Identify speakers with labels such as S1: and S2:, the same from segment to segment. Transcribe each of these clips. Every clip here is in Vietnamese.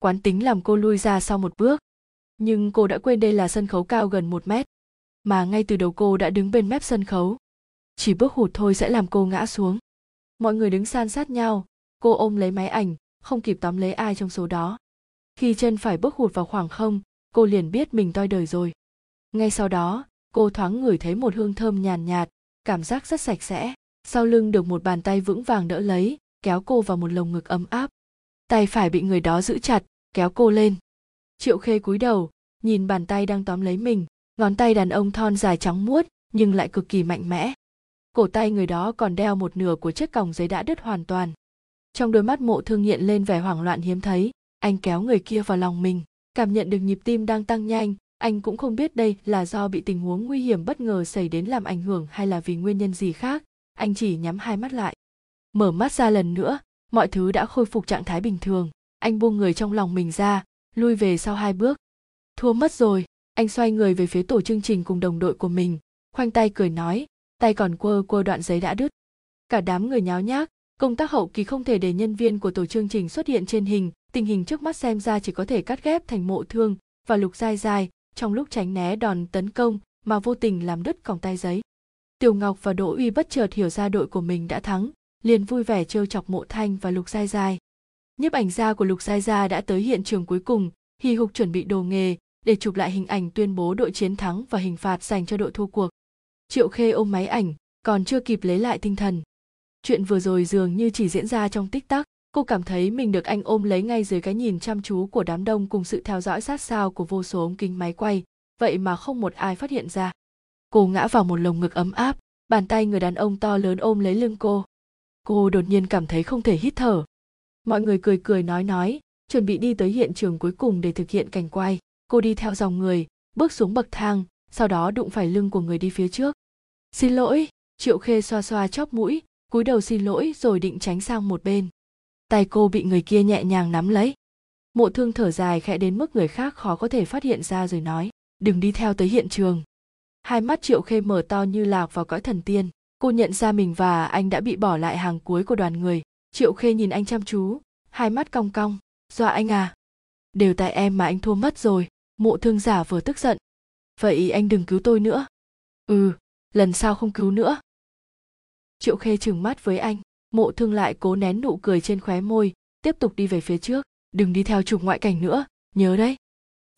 S1: quán tính làm cô lui ra sau một bước. Nhưng cô đã quên đây là sân khấu cao gần một mét. Mà ngay từ đầu cô đã đứng bên mép sân khấu. Chỉ bước hụt thôi sẽ làm cô ngã xuống. Mọi người đứng san sát nhau. Cô ôm lấy máy ảnh không kịp tóm lấy ai trong số đó. Khi chân phải bước hụt vào khoảng không cô liền biết mình toi đời rồi. Ngay sau đó cô thoáng ngửi thấy một hương thơm nhàn nhạt, cảm giác rất sạch sẽ. Sau lưng được một bàn tay vững vàng đỡ lấy kéo cô vào một lồng ngực ấm áp. Tay phải bị người đó giữ chặt kéo cô lên. Triệu khê cúi đầu, nhìn bàn tay đang tóm lấy mình, ngón tay đàn ông thon dài trắng muốt, nhưng lại cực kỳ mạnh mẽ. Cổ tay người đó còn đeo một nửa của chiếc còng giấy đã đứt hoàn toàn. Trong đôi mắt mộ thương hiện lên vẻ hoảng loạn hiếm thấy, anh kéo người kia vào lòng mình, cảm nhận được nhịp tim đang tăng nhanh, anh cũng không biết đây là do bị tình huống nguy hiểm bất ngờ xảy đến làm ảnh hưởng hay là vì nguyên nhân gì khác, anh chỉ nhắm hai mắt lại. Mở mắt ra lần nữa, mọi thứ đã khôi phục trạng thái bình thường anh buông người trong lòng mình ra, lui về sau hai bước. Thua mất rồi, anh xoay người về phía tổ chương trình cùng đồng đội của mình, khoanh tay cười nói, tay còn quơ quơ đoạn giấy đã đứt. Cả đám người nháo nhác, công tác hậu kỳ không thể để nhân viên của tổ chương trình xuất hiện trên hình, tình hình trước mắt xem ra chỉ có thể cắt ghép thành mộ thương và lục dai dai trong lúc tránh né đòn tấn công mà vô tình làm đứt còng tay giấy. Tiểu ngọc và đỗ uy bất chợt hiểu ra đội của mình đã thắng, liền vui vẻ trêu chọc mộ thanh và lục dai dai nhiếp ảnh gia của lục dai gia đã tới hiện trường cuối cùng, hì hục chuẩn bị đồ nghề để chụp lại hình ảnh tuyên bố đội chiến thắng và hình phạt dành cho đội thua cuộc. Triệu khê ôm máy ảnh, còn chưa kịp lấy lại tinh thần. Chuyện vừa rồi dường như chỉ diễn ra trong tích tắc, cô cảm thấy mình được anh ôm lấy ngay dưới cái nhìn chăm chú của đám đông cùng sự theo dõi sát sao của vô số ống kính máy quay, vậy mà không một ai phát hiện ra. Cô ngã vào một lồng ngực ấm áp, bàn tay người đàn ông to lớn ôm lấy lưng cô. Cô đột nhiên cảm thấy không thể hít thở mọi người cười cười nói nói, chuẩn bị đi tới hiện trường cuối cùng để thực hiện cảnh quay. Cô đi theo dòng người, bước xuống bậc thang, sau đó đụng phải lưng của người đi phía trước. Xin lỗi, triệu khê xoa xoa chóp mũi, cúi đầu xin lỗi rồi định tránh sang một bên. Tay cô bị người kia nhẹ nhàng nắm lấy. Mộ thương thở dài khẽ đến mức người khác khó có thể phát hiện ra rồi nói, đừng đi theo tới hiện trường. Hai mắt triệu khê mở to như lạc vào cõi thần tiên. Cô nhận ra mình và anh đã bị bỏ lại hàng cuối của đoàn người triệu khê nhìn anh chăm chú, hai mắt cong cong. Dọa anh à? Đều tại em mà anh thua mất rồi, mộ thương giả vừa tức giận. Vậy anh đừng cứu tôi nữa. Ừ lần sau không cứu nữa. Triệu khê trừng mắt với anh, mộ thương lại cố nén nụ cười trên khóe môi, tiếp tục đi về phía trước. Đừng đi theo chụp ngoại cảnh nữa, nhớ đấy.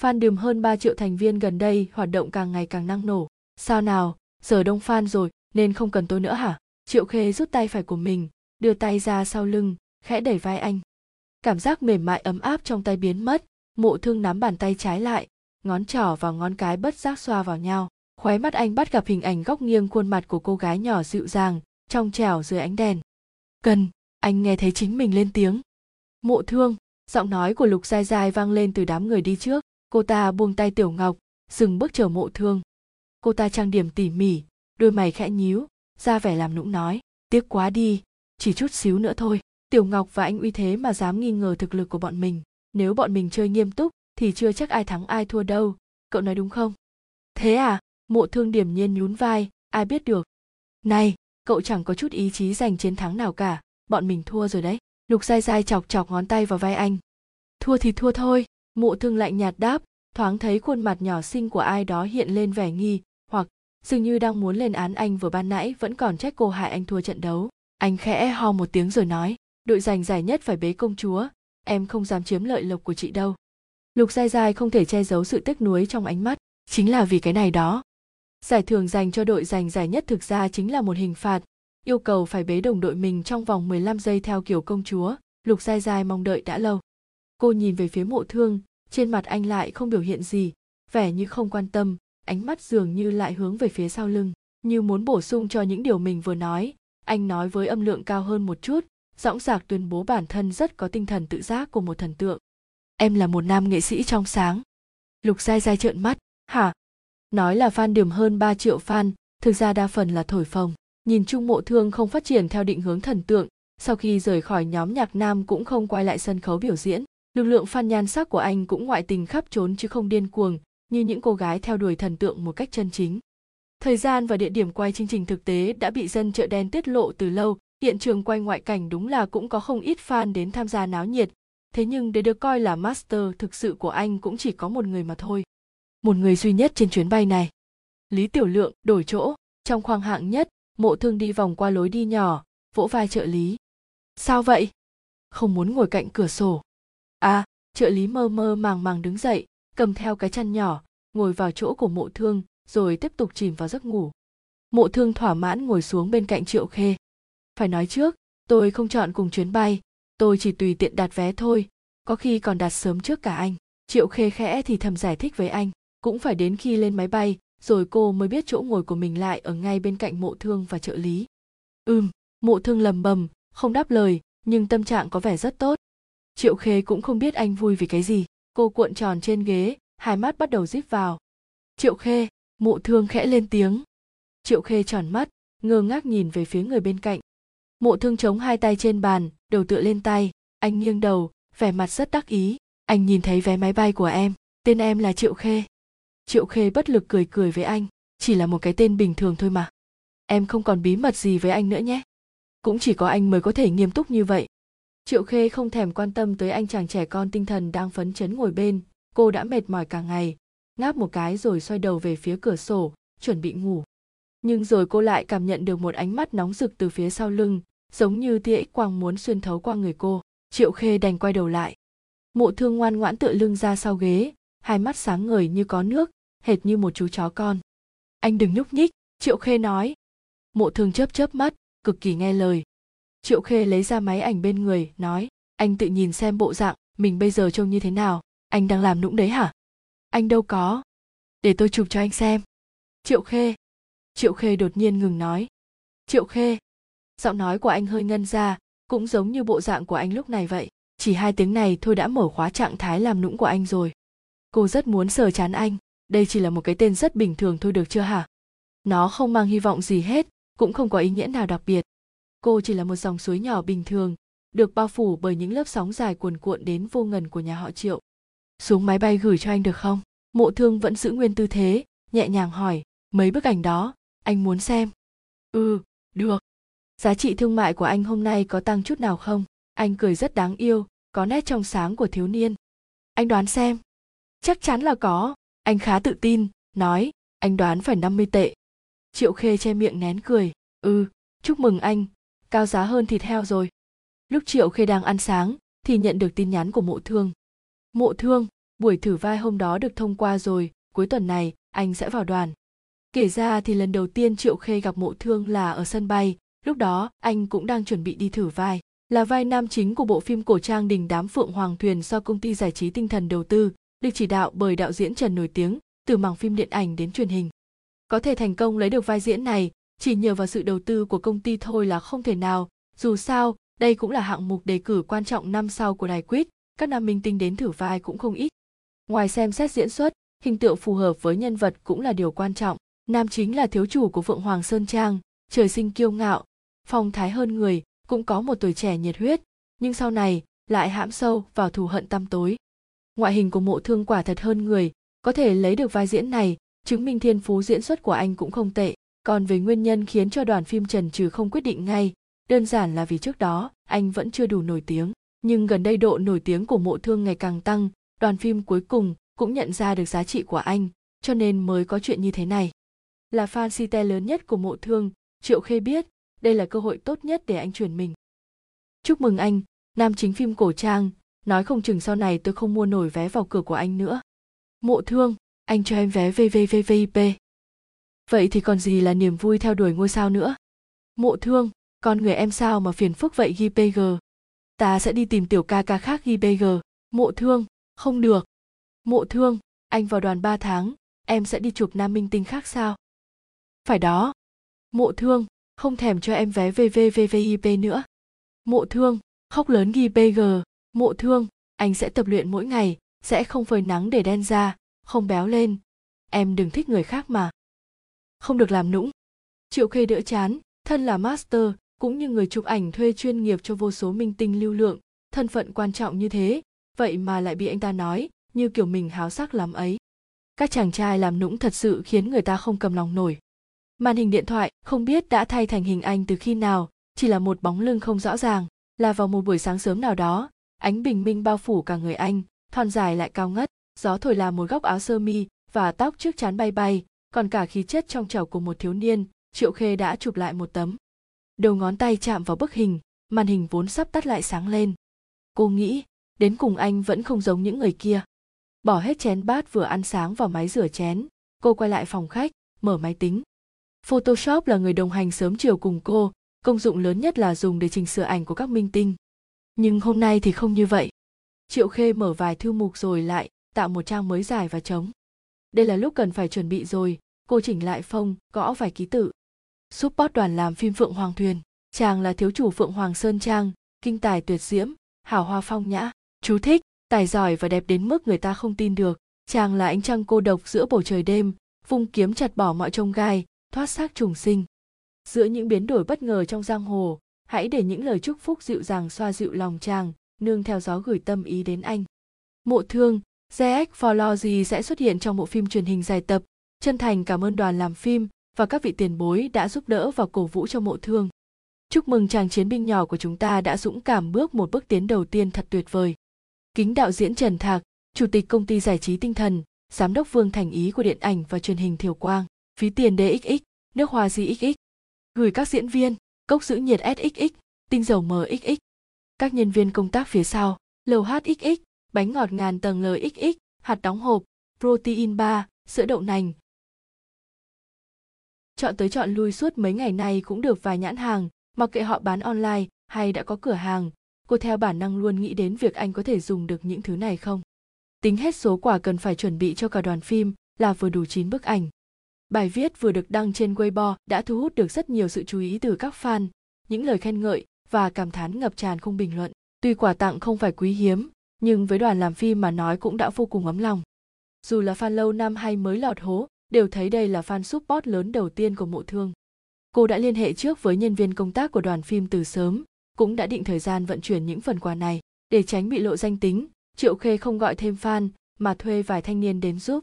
S1: Fan đường hơn 3 triệu thành viên gần đây hoạt động càng ngày càng năng nổ. Sao nào, giờ đông fan rồi, nên không cần tôi nữa hả? Triệu khê rút tay phải của mình đưa tay ra sau lưng, khẽ đẩy vai anh. Cảm giác mềm mại ấm áp trong tay biến mất, mộ thương nắm bàn tay trái lại, ngón trỏ và ngón cái bất giác xoa vào nhau. Khóe mắt anh bắt gặp hình ảnh góc nghiêng khuôn mặt của cô gái nhỏ dịu dàng, trong trẻo dưới ánh đèn. Cần, anh nghe thấy chính mình lên tiếng. Mộ thương, giọng nói của lục dai dai vang lên từ đám người đi trước. Cô ta buông tay tiểu ngọc, dừng bước chờ mộ thương. Cô ta trang điểm tỉ mỉ, đôi mày khẽ nhíu, ra vẻ làm nũng nói, tiếc quá đi chỉ chút xíu nữa thôi. Tiểu ngọc và anh uy thế mà dám nghi ngờ thực lực của bọn mình. Nếu bọn mình chơi nghiêm túc, thì chưa chắc ai thắng ai thua đâu. Cậu nói đúng không? Thế à? Mộ thương điểm nhiên nhún vai. Ai biết được? Này, cậu chẳng có chút ý chí giành chiến thắng nào cả. Bọn mình thua rồi đấy. Lục dai dai chọc chọc ngón tay vào vai anh. Thua thì thua thôi. Mộ thương lạnh nhạt đáp. Thoáng thấy khuôn mặt nhỏ xinh của ai đó hiện lên vẻ nghi hoặc dường như đang muốn lên án anh vừa ban nãy vẫn còn trách cô hại anh thua trận đấu anh khẽ ho một tiếng rồi nói, đội giành giải nhất phải bế công chúa. Em không dám chiếm lợi lộc của chị đâu. Lục dai dai không thể che giấu sự tiếc nuối trong ánh mắt. Chính là vì cái này đó. Giải thưởng dành cho đội giành giải nhất thực ra chính là một hình phạt. Yêu cầu phải bế đồng đội mình trong vòng 15 giây theo kiểu công chúa. Lục dai dai mong đợi đã lâu. Cô nhìn về phía mộ thương, trên mặt anh lại không biểu hiện gì, vẻ như không quan tâm, ánh mắt dường như lại hướng về phía sau lưng, như muốn bổ sung cho những điều mình vừa nói anh nói với âm lượng cao hơn một chút dõng dạc tuyên bố bản thân rất có tinh thần tự giác của một thần tượng. Em là một nam nghệ sĩ trong sáng. Lục dai dai trợn mắt. Hả? Nói là fan điểm hơn 3 triệu fan, thực ra đa phần là thổi phồng. Nhìn chung mộ thương không phát triển theo định hướng thần tượng, sau khi rời khỏi nhóm nhạc nam cũng không quay lại sân khấu biểu diễn. Lực lượng fan nhan sắc của anh cũng ngoại tình khắp trốn chứ không điên cuồng, như những cô gái theo đuổi thần tượng một cách chân chính thời gian và địa điểm quay chương trình thực tế đã bị dân chợ đen tiết lộ từ lâu. Hiện trường quay ngoại cảnh đúng là cũng có không ít fan đến tham gia náo nhiệt. Thế nhưng để được coi là master thực sự của anh cũng chỉ có một người mà thôi. Một người duy nhất trên chuyến bay này. Lý tiểu lượng, đổi chỗ. Trong khoang hạng nhất, mộ thương đi vòng qua lối đi nhỏ, vỗ vai trợ lý. Sao vậy? Không muốn ngồi cạnh cửa sổ. À trợ lý mơ mơ màng màng đứng dậy, cầm theo cái chăn nhỏ, ngồi vào chỗ của mộ thương rồi tiếp tục chìm vào giấc ngủ. Mộ thương thỏa mãn ngồi xuống bên cạnh triệu khê. Phải nói trước, tôi không chọn cùng chuyến bay, tôi chỉ tùy tiện đặt vé thôi, có khi còn đặt sớm trước cả anh. Triệu khê khẽ thì thầm giải thích với anh, cũng phải đến khi lên máy bay, rồi cô mới biết chỗ ngồi của mình lại ở ngay bên cạnh mộ thương và trợ lý. Ừm, mộ thương lầm bầm, không đáp lời, nhưng tâm trạng có vẻ rất tốt. Triệu khê cũng không biết anh vui vì cái gì, cô cuộn tròn trên ghế, hai mắt bắt đầu díp vào. Triệu khê mộ thương khẽ lên tiếng. Triệu khê tròn mắt, ngơ ngác nhìn về phía người bên cạnh. Mộ thương chống hai tay trên bàn, đầu tựa lên tay. Anh nghiêng đầu, vẻ mặt rất đắc ý. Anh nhìn thấy vé máy bay của em, tên em là triệu khê. Triệu khê bất lực cười cười với anh, chỉ là một cái tên bình thường thôi mà. Em không còn bí mật gì với anh nữa nhé. Cũng chỉ có anh mới có thể nghiêm túc như vậy. Triệu khê không thèm quan tâm tới anh chàng trẻ con tinh thần đang phấn chấn ngồi bên. Cô đã mệt mỏi cả ngày ngáp một cái rồi xoay đầu về phía cửa sổ, chuẩn bị ngủ. Nhưng rồi cô lại cảm nhận được một ánh mắt nóng rực từ phía sau lưng, giống như tia ích quang muốn xuyên thấu qua người cô. Triệu khê đành quay đầu lại. Mộ thương ngoan ngoãn tựa lưng ra sau ghế, hai mắt sáng ngời như có nước, hệt như một chú chó con. Anh đừng nhúc nhích, triệu khê nói. Mộ thương chớp chớp mắt, cực kỳ nghe lời. Triệu khê lấy ra máy ảnh bên người, nói, anh tự nhìn xem bộ dạng, mình bây giờ trông như thế nào? Anh đang làm nũng đấy hả? Anh đâu có. Để tôi chụp cho anh xem. Triệu khê. Triệu khê đột nhiên ngừng nói. Triệu khê. Giọng nói của anh hơi ngân ra, cũng giống như bộ dạng của anh lúc này vậy. Chỉ hai tiếng này thôi đã mở khóa trạng thái làm nũng của anh rồi. Cô rất muốn sờ chán anh. Đây chỉ là một cái tên rất bình thường thôi được chưa hả? Nó không mang hy vọng gì hết, cũng không có ý nghĩa nào đặc biệt. Cô chỉ là một dòng suối nhỏ bình thường, được bao phủ bởi những lớp sóng dài cuồn cuộn đến vô ngần của nhà họ triệu xuống máy bay gửi cho anh được không? Mộ thương vẫn giữ nguyên tư thế, nhẹ nhàng hỏi, mấy bức ảnh đó, anh muốn xem? Ừ được. Giá trị thương mại của anh hôm nay có tăng chút nào không? Anh cười rất đáng yêu, có nét trong sáng của thiếu niên. Anh đoán xem. Chắc chắn là có. Anh khá tự tin, nói, anh đoán phải 50 tệ. Triệu khê che miệng nén cười. Ừ chúc mừng anh. Cao giá hơn thịt heo rồi. Lúc triệu khê đang ăn sáng, thì nhận được tin nhắn của mộ thương mộ thương, buổi thử vai hôm đó được thông qua rồi, cuối tuần này, anh sẽ vào đoàn. Kể ra thì lần đầu tiên triệu khê gặp mộ thương là ở sân bay, lúc đó, anh cũng đang chuẩn bị đi thử vai. Là vai nam chính của bộ phim cổ trang đình đám phượng hoàng thuyền do công ty giải trí tinh thần đầu tư, được chỉ đạo bởi đạo diễn trần nổi tiếng, từ mảng phim điện ảnh đến truyền hình. Có thể thành công lấy được vai diễn này, chỉ nhờ vào sự đầu tư của công ty thôi là không thể nào. Dù sao, đây cũng là hạng mục đề cử quan trọng năm sau của đài quýt các nam minh tinh đến thử vai cũng không ít. Ngoài xem xét diễn xuất, hình tượng phù hợp với nhân vật cũng là điều quan trọng. Nam chính là thiếu chủ của phượng hoàng sơn trang, trời sinh kiêu ngạo, phong thái hơn người, cũng có một tuổi trẻ nhiệt huyết, nhưng sau này lại hãm sâu vào thù hận tăm tối. Ngoại hình của mộ thương quả thật hơn người, có thể lấy được vai diễn này, chứng minh thiên phú diễn xuất của anh cũng không tệ. Còn về nguyên nhân khiến cho đoàn phim trần trừ không quyết định ngay, đơn giản là vì trước đó, anh vẫn chưa đủ nổi tiếng nhưng gần đây độ nổi tiếng của mộ thương ngày càng tăng, đoàn phim cuối cùng cũng nhận ra được giá trị của anh, cho nên mới có chuyện như thế này. Là fan site lớn nhất của mộ thương, triệu khê biết đây là cơ hội tốt nhất để anh chuyển mình. Chúc mừng anh, nam chính phim cổ trang, nói không chừng sau này tôi không mua nổi vé vào cửa của anh nữa. Mộ thương, anh cho em vé vvvvip vậy thì còn gì là niềm vui theo đuổi ngôi sao nữa? Mộ thương, con người em sao mà phiền phức vậy ghi pg ta sẽ đi tìm tiểu ca ca khác ghi bg, mộ thương. Không được. Mộ thương. Anh vào đoàn ba tháng. Em sẽ đi chụp nam minh tinh khác sao? Phải đó. Mộ thương. Không thèm cho em vé vvvvip nữa. Mộ thương. Khóc lớn ghi bg, mộ thương. Anh sẽ tập luyện mỗi ngày. Sẽ không phơi nắng để đen da. Không béo lên. Em đừng thích người khác mà. Không được làm nũng. Triệu khê đỡ chán. Thân là master cũng như người chụp ảnh thuê chuyên nghiệp cho vô số minh tinh lưu lượng, thân phận quan trọng như thế, vậy mà lại bị anh ta nói như kiểu mình háo sắc lắm ấy. Các chàng trai làm nũng thật sự khiến người ta không cầm lòng nổi. Màn hình điện thoại không biết đã thay thành hình anh từ khi nào, chỉ là một bóng lưng không rõ ràng, là vào một buổi sáng sớm nào đó, ánh bình minh bao phủ cả người anh, thon dài lại cao ngất, gió thổi làm một góc áo sơ mi và tóc trước chán bay bay, còn cả khí chất trong trẻo của một thiếu niên, triệu khê đã chụp lại một tấm đầu ngón tay chạm vào bức hình, màn hình vốn sắp tắt lại sáng lên. Cô nghĩ, đến cùng anh vẫn không giống những người kia. Bỏ hết chén bát vừa ăn sáng vào máy rửa chén, cô quay lại phòng khách, mở máy tính. Photoshop là người đồng hành sớm chiều cùng cô, công dụng lớn nhất là dùng để chỉnh sửa ảnh của các minh tinh. Nhưng hôm nay thì không như vậy. Triệu khê mở vài thư mục rồi lại tạo một trang mới dài và trống. Đây là lúc cần phải chuẩn bị rồi, cô chỉnh lại phông, gõ vài ký tự support đoàn làm phim phượng hoàng thuyền. Chàng là thiếu chủ phượng hoàng sơn trang, kinh tài tuyệt diễm hảo hoa phong nhã, chú thích, tài giỏi và đẹp đến mức người ta không tin được. Chàng là ánh trăng cô độc giữa bầu trời đêm, vung kiếm chặt bỏ mọi trông gai, thoát xác trùng sinh. Giữa những biến đổi bất ngờ trong giang hồ, hãy để những lời chúc phúc dịu dàng xoa dịu lòng chàng, nương theo gió gửi tâm ý đến anh. Mộ thương ZX Forlogy sẽ xuất hiện trong bộ phim truyền hình dài tập. Chân thành cảm ơn đoàn làm phim và các vị tiền bối đã giúp đỡ và cổ vũ cho mộ thương. Chúc mừng chàng chiến binh nhỏ của chúng ta đã dũng cảm bước một bước tiến đầu tiên thật tuyệt vời. Kính đạo diễn trần thạc, chủ tịch công ty giải trí tinh thần, giám đốc vương thành ý của điện ảnh và truyền hình thiều quang, phí tiền dxx nước hoa gxx gửi các diễn viên, cốc giữ nhiệt sxx tinh dầu mxx các nhân viên công tác phía sau, lầu hxx bánh ngọt ngàn tầng lxx hạt đóng hộp, protein bar sữa đậu nành chọn tới chọn lui suốt mấy ngày nay cũng được vài nhãn hàng, mặc kệ họ bán online hay đã có cửa hàng, cô theo bản năng luôn nghĩ đến việc anh có thể dùng được những thứ này không? Tính hết số quả cần phải chuẩn bị cho cả đoàn phim là vừa đủ 9 bức ảnh. Bài viết vừa được đăng trên Weibo đã thu hút được rất nhiều sự chú ý từ các fan, những lời khen ngợi và cảm thán ngập tràn không bình luận. Tuy quà tặng không phải quý hiếm, nhưng với đoàn làm phim mà nói cũng đã vô cùng ấm lòng. Dù là fan lâu năm hay mới lọt hố đều thấy đây là fan support lớn đầu tiên của mộ thương. Cô đã liên hệ trước với nhân viên công tác của đoàn phim từ sớm, cũng đã định thời gian vận chuyển những phần quà này để tránh bị lộ danh tính, triệu khê không gọi thêm fan, mà thuê vài thanh niên đến giúp.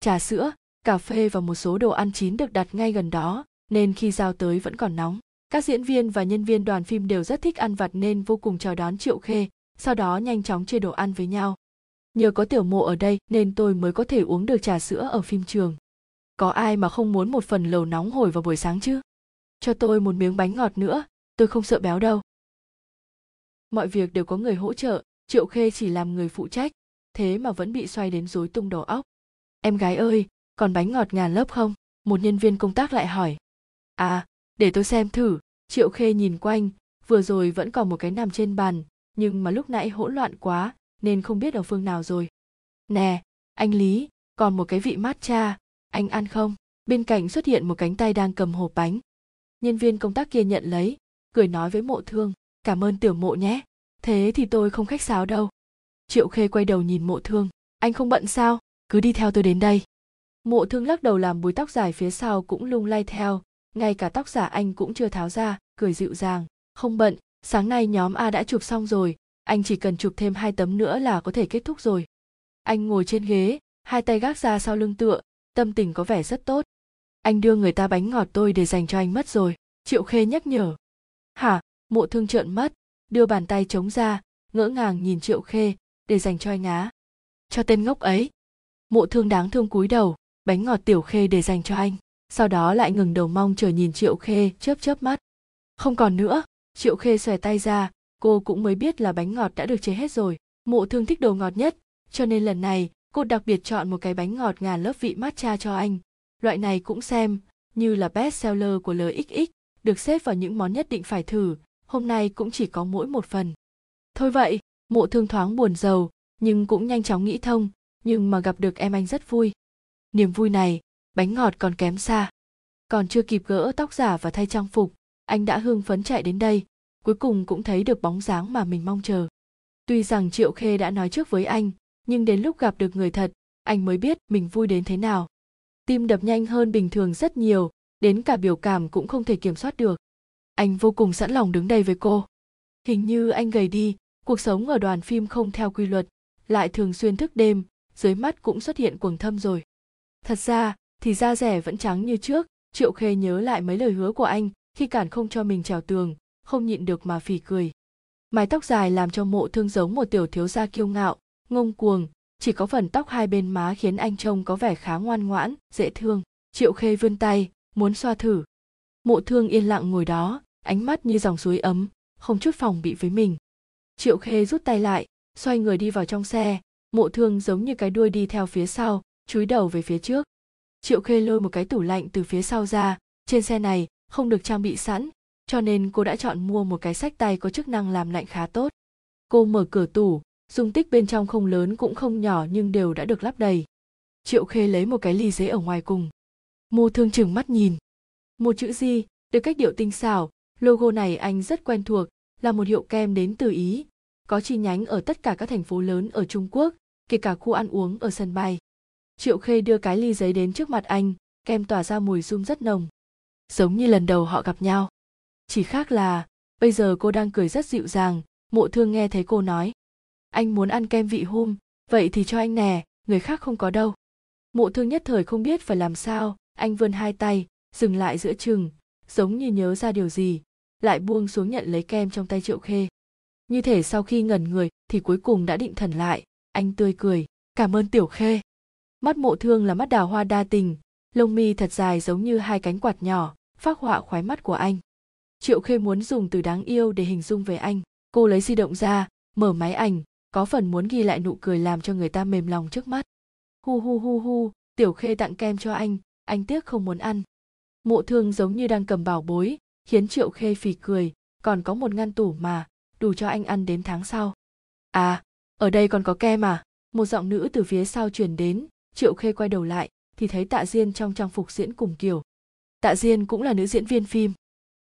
S1: Trà sữa, cà phê và một số đồ ăn chín được đặt ngay gần đó, nên khi giao tới vẫn còn nóng. Các diễn viên và nhân viên đoàn phim đều rất thích ăn vặt nên vô cùng chào đón triệu khê, sau đó nhanh chóng chia đồ ăn với nhau. Nhờ có tiểu mộ ở đây nên tôi mới có thể uống được trà sữa ở phim trường có ai mà không muốn một phần lầu nóng hổi vào buổi sáng chứ? Cho tôi một miếng bánh ngọt nữa, tôi không sợ béo đâu. Mọi việc đều có người hỗ trợ, triệu khê chỉ làm người phụ trách, thế mà vẫn bị xoay đến rối tung đầu óc. Em gái ơi, còn bánh ngọt ngàn lớp không? Một nhân viên công tác lại hỏi. À để tôi xem thử, triệu khê nhìn quanh, vừa rồi vẫn còn một cái nằm trên bàn, nhưng mà lúc nãy hỗn loạn quá, nên không biết ở phương nào rồi. Nè, anh lý, còn một cái vị mát cha anh ăn không? Bên cạnh xuất hiện một cánh tay đang cầm hộp bánh. Nhân viên công tác kia nhận lấy, cười nói với mộ thương, cảm ơn tiểu mộ nhé. Thế thì tôi không khách sáo đâu. Triệu khê quay đầu nhìn mộ thương, anh không bận sao? Cứ đi theo tôi đến đây. Mộ thương lắc đầu làm búi tóc dài phía sau cũng lung lay theo, ngay cả tóc giả anh cũng chưa tháo ra, cười dịu dàng, không bận, sáng nay nhóm a đã chụp xong rồi, anh chỉ cần chụp thêm hai tấm nữa là có thể kết thúc rồi. Anh ngồi trên ghế, hai tay gác ra sau lưng tựa tâm tình có vẻ rất tốt. Anh đưa người ta bánh ngọt tôi để dành cho anh mất rồi, triệu khê nhắc nhở. Hả? Mộ thương trợn mắt, đưa bàn tay chống ra, ngỡ ngàng nhìn triệu khê, để dành cho anh á. Cho tên ngốc ấy. Mộ thương đáng thương cúi đầu, bánh ngọt tiểu khê để dành cho anh. Sau đó lại ngừng đầu mong chờ nhìn triệu khê chớp chớp mắt. Không còn nữa. Triệu khê xòe tay ra, cô cũng mới biết là bánh ngọt đã được chế hết rồi. Mộ thương thích đồ ngọt nhất, cho nên lần này cô đặc biệt chọn một cái bánh ngọt ngàn lớp vị matcha cho anh loại này cũng xem như là best seller của LXX, được xếp vào những món nhất định phải thử, hôm nay cũng chỉ có mỗi một phần. Thôi vậy, mộ thương thoáng buồn giàu, nhưng cũng nhanh chóng nghĩ thông, nhưng mà gặp được em anh rất vui. Niềm vui này, bánh ngọt còn kém xa. Còn chưa kịp gỡ tóc giả và thay trang phục, anh đã hưng phấn chạy đến đây, cuối cùng cũng thấy được bóng dáng mà mình mong chờ. Tuy rằng Triệu Khê đã nói trước với anh, nhưng đến lúc gặp được người thật, anh mới biết mình vui đến thế nào. Tim đập nhanh hơn bình thường rất nhiều đến cả biểu cảm cũng không thể kiểm soát được. Anh vô cùng sẵn lòng đứng đây với cô. Hình như anh gầy đi cuộc sống ở đoàn phim không theo quy luật lại thường xuyên thức đêm dưới mắt cũng xuất hiện quầng thâm rồi. Thật ra thì da rẻ vẫn trắng như trước triệu khê nhớ lại mấy lời hứa của anh khi cản không cho mình trèo tường không nhịn được mà phì cười. Mái tóc dài làm cho mộ thương giống một tiểu thiếu gia kiêu ngạo ngông cuồng, chỉ có phần tóc hai bên má khiến anh trông có vẻ khá ngoan ngoãn, dễ thương. Triệu khê vươn tay, muốn xoa thử. Mộ thương yên lặng ngồi đó, ánh mắt như dòng suối ấm, không chút phòng bị với mình. Triệu khê rút tay lại, xoay người đi vào trong xe. Mộ thương giống như cái đuôi đi theo phía sau, chúi đầu về phía trước. Triệu khê lôi một cái tủ lạnh từ phía sau ra. Trên xe này, không được trang bị sẵn, cho nên cô đã chọn mua một cái sách tay có chức năng làm lạnh khá tốt. Cô mở cửa tủ dung tích bên trong không lớn cũng không nhỏ nhưng đều đã được lắp đầy. Triệu khê lấy một cái ly giấy ở ngoài cùng. Mô thương chừng mắt nhìn. Một chữ gì được cách điệu tinh xảo. Logo này anh rất quen thuộc, là một hiệu kem đến từ ý. Có chi nhánh ở tất cả các thành phố lớn ở trung quốc, kể cả khu ăn uống ở sân bay. Triệu khê đưa cái ly giấy đến trước mặt anh, kem tỏa ra mùi rum rất nồng. Giống như lần đầu họ gặp nhau. Chỉ khác là, bây giờ cô đang cười rất dịu dàng, mộ thương nghe thấy cô nói anh muốn ăn kem vị hum, vậy thì cho anh nè, người khác không có đâu. Mộ thương nhất thời không biết phải làm sao, anh vươn hai tay, dừng lại giữa chừng, giống như nhớ ra điều gì, lại buông xuống nhận lấy kem trong tay triệu khê. Như thể sau khi ngẩn người thì cuối cùng đã định thần lại, anh tươi cười, cảm ơn tiểu khê. Mắt mộ thương là mắt đào hoa đa tình, lông mi thật dài giống như hai cánh quạt nhỏ, phác họa khoái mắt của anh. Triệu khê muốn dùng từ đáng yêu để hình dung về anh. Cô lấy di động ra, mở máy ảnh có phần muốn ghi lại nụ cười làm cho người ta mềm lòng trước mắt. Hu hu hu hu, tiểu khê tặng kem cho anh anh tiếc không muốn ăn. Mộ thương giống như đang cầm bảo bối, khiến triệu khê phì cười, còn có một ngăn tủ mà, đủ cho anh ăn đến tháng sau. À ở đây còn có kem à? Một giọng nữ từ phía sau truyền đến, triệu khê quay đầu lại, thì thấy tạ diên trong trang phục diễn cùng kiểu. Tạ diên cũng là nữ diễn viên phim.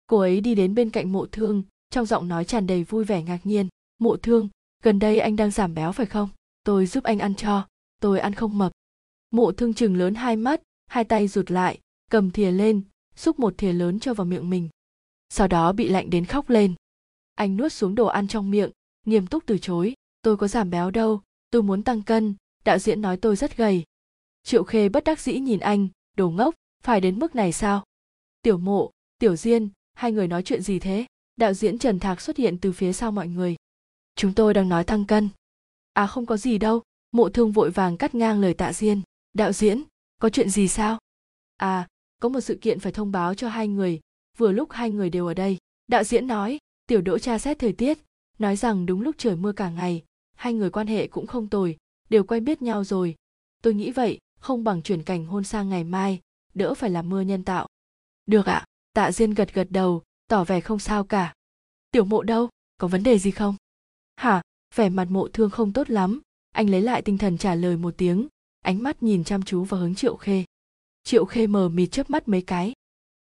S1: Cô ấy đi đến bên cạnh mộ thương, trong giọng nói tràn đầy vui vẻ ngạc nhiên. Mộ thương gần đây anh đang giảm béo phải không? Tôi giúp anh ăn cho. Tôi ăn không mập. Mộ thương chừng lớn hai mắt, hai tay rụt lại, cầm thìa lên, xúc một thìa lớn cho vào miệng mình. Sau đó bị lạnh đến khóc lên. Anh nuốt xuống đồ ăn trong miệng, nghiêm túc từ chối. Tôi có giảm béo đâu, tôi muốn tăng cân, đạo diễn nói tôi rất gầy. Triệu khê bất đắc dĩ nhìn anh, đồ ngốc, phải đến mức này sao? Tiểu mộ, tiểu diên hai người nói chuyện gì thế? Đạo diễn trần thạc xuất hiện từ phía sau mọi người chúng tôi đang nói tăng cân. À không có gì đâu. Mộ thương vội vàng cắt ngang lời tạ diên. Đạo diễn, có chuyện gì sao? À có một sự kiện phải thông báo cho hai người. Vừa lúc hai người đều ở đây. Đạo diễn nói, tiểu đỗ tra xét thời tiết. Nói rằng đúng lúc trời mưa cả ngày. Hai người quan hệ cũng không tồi. Đều quen biết nhau rồi. Tôi nghĩ vậy, không bằng chuyển cảnh hôn sang ngày mai. Đỡ phải làm mưa nhân tạo. Được ạ. Tạ diên gật gật đầu, tỏ vẻ không sao cả. Tiểu mộ đâu? Có vấn đề gì không? Hả? Vẻ mặt mộ thương không tốt lắm. Anh lấy lại tinh thần trả lời một tiếng. Ánh mắt nhìn chăm chú vào hướng triệu khê. Triệu khê mờ mịt chớp mắt mấy cái.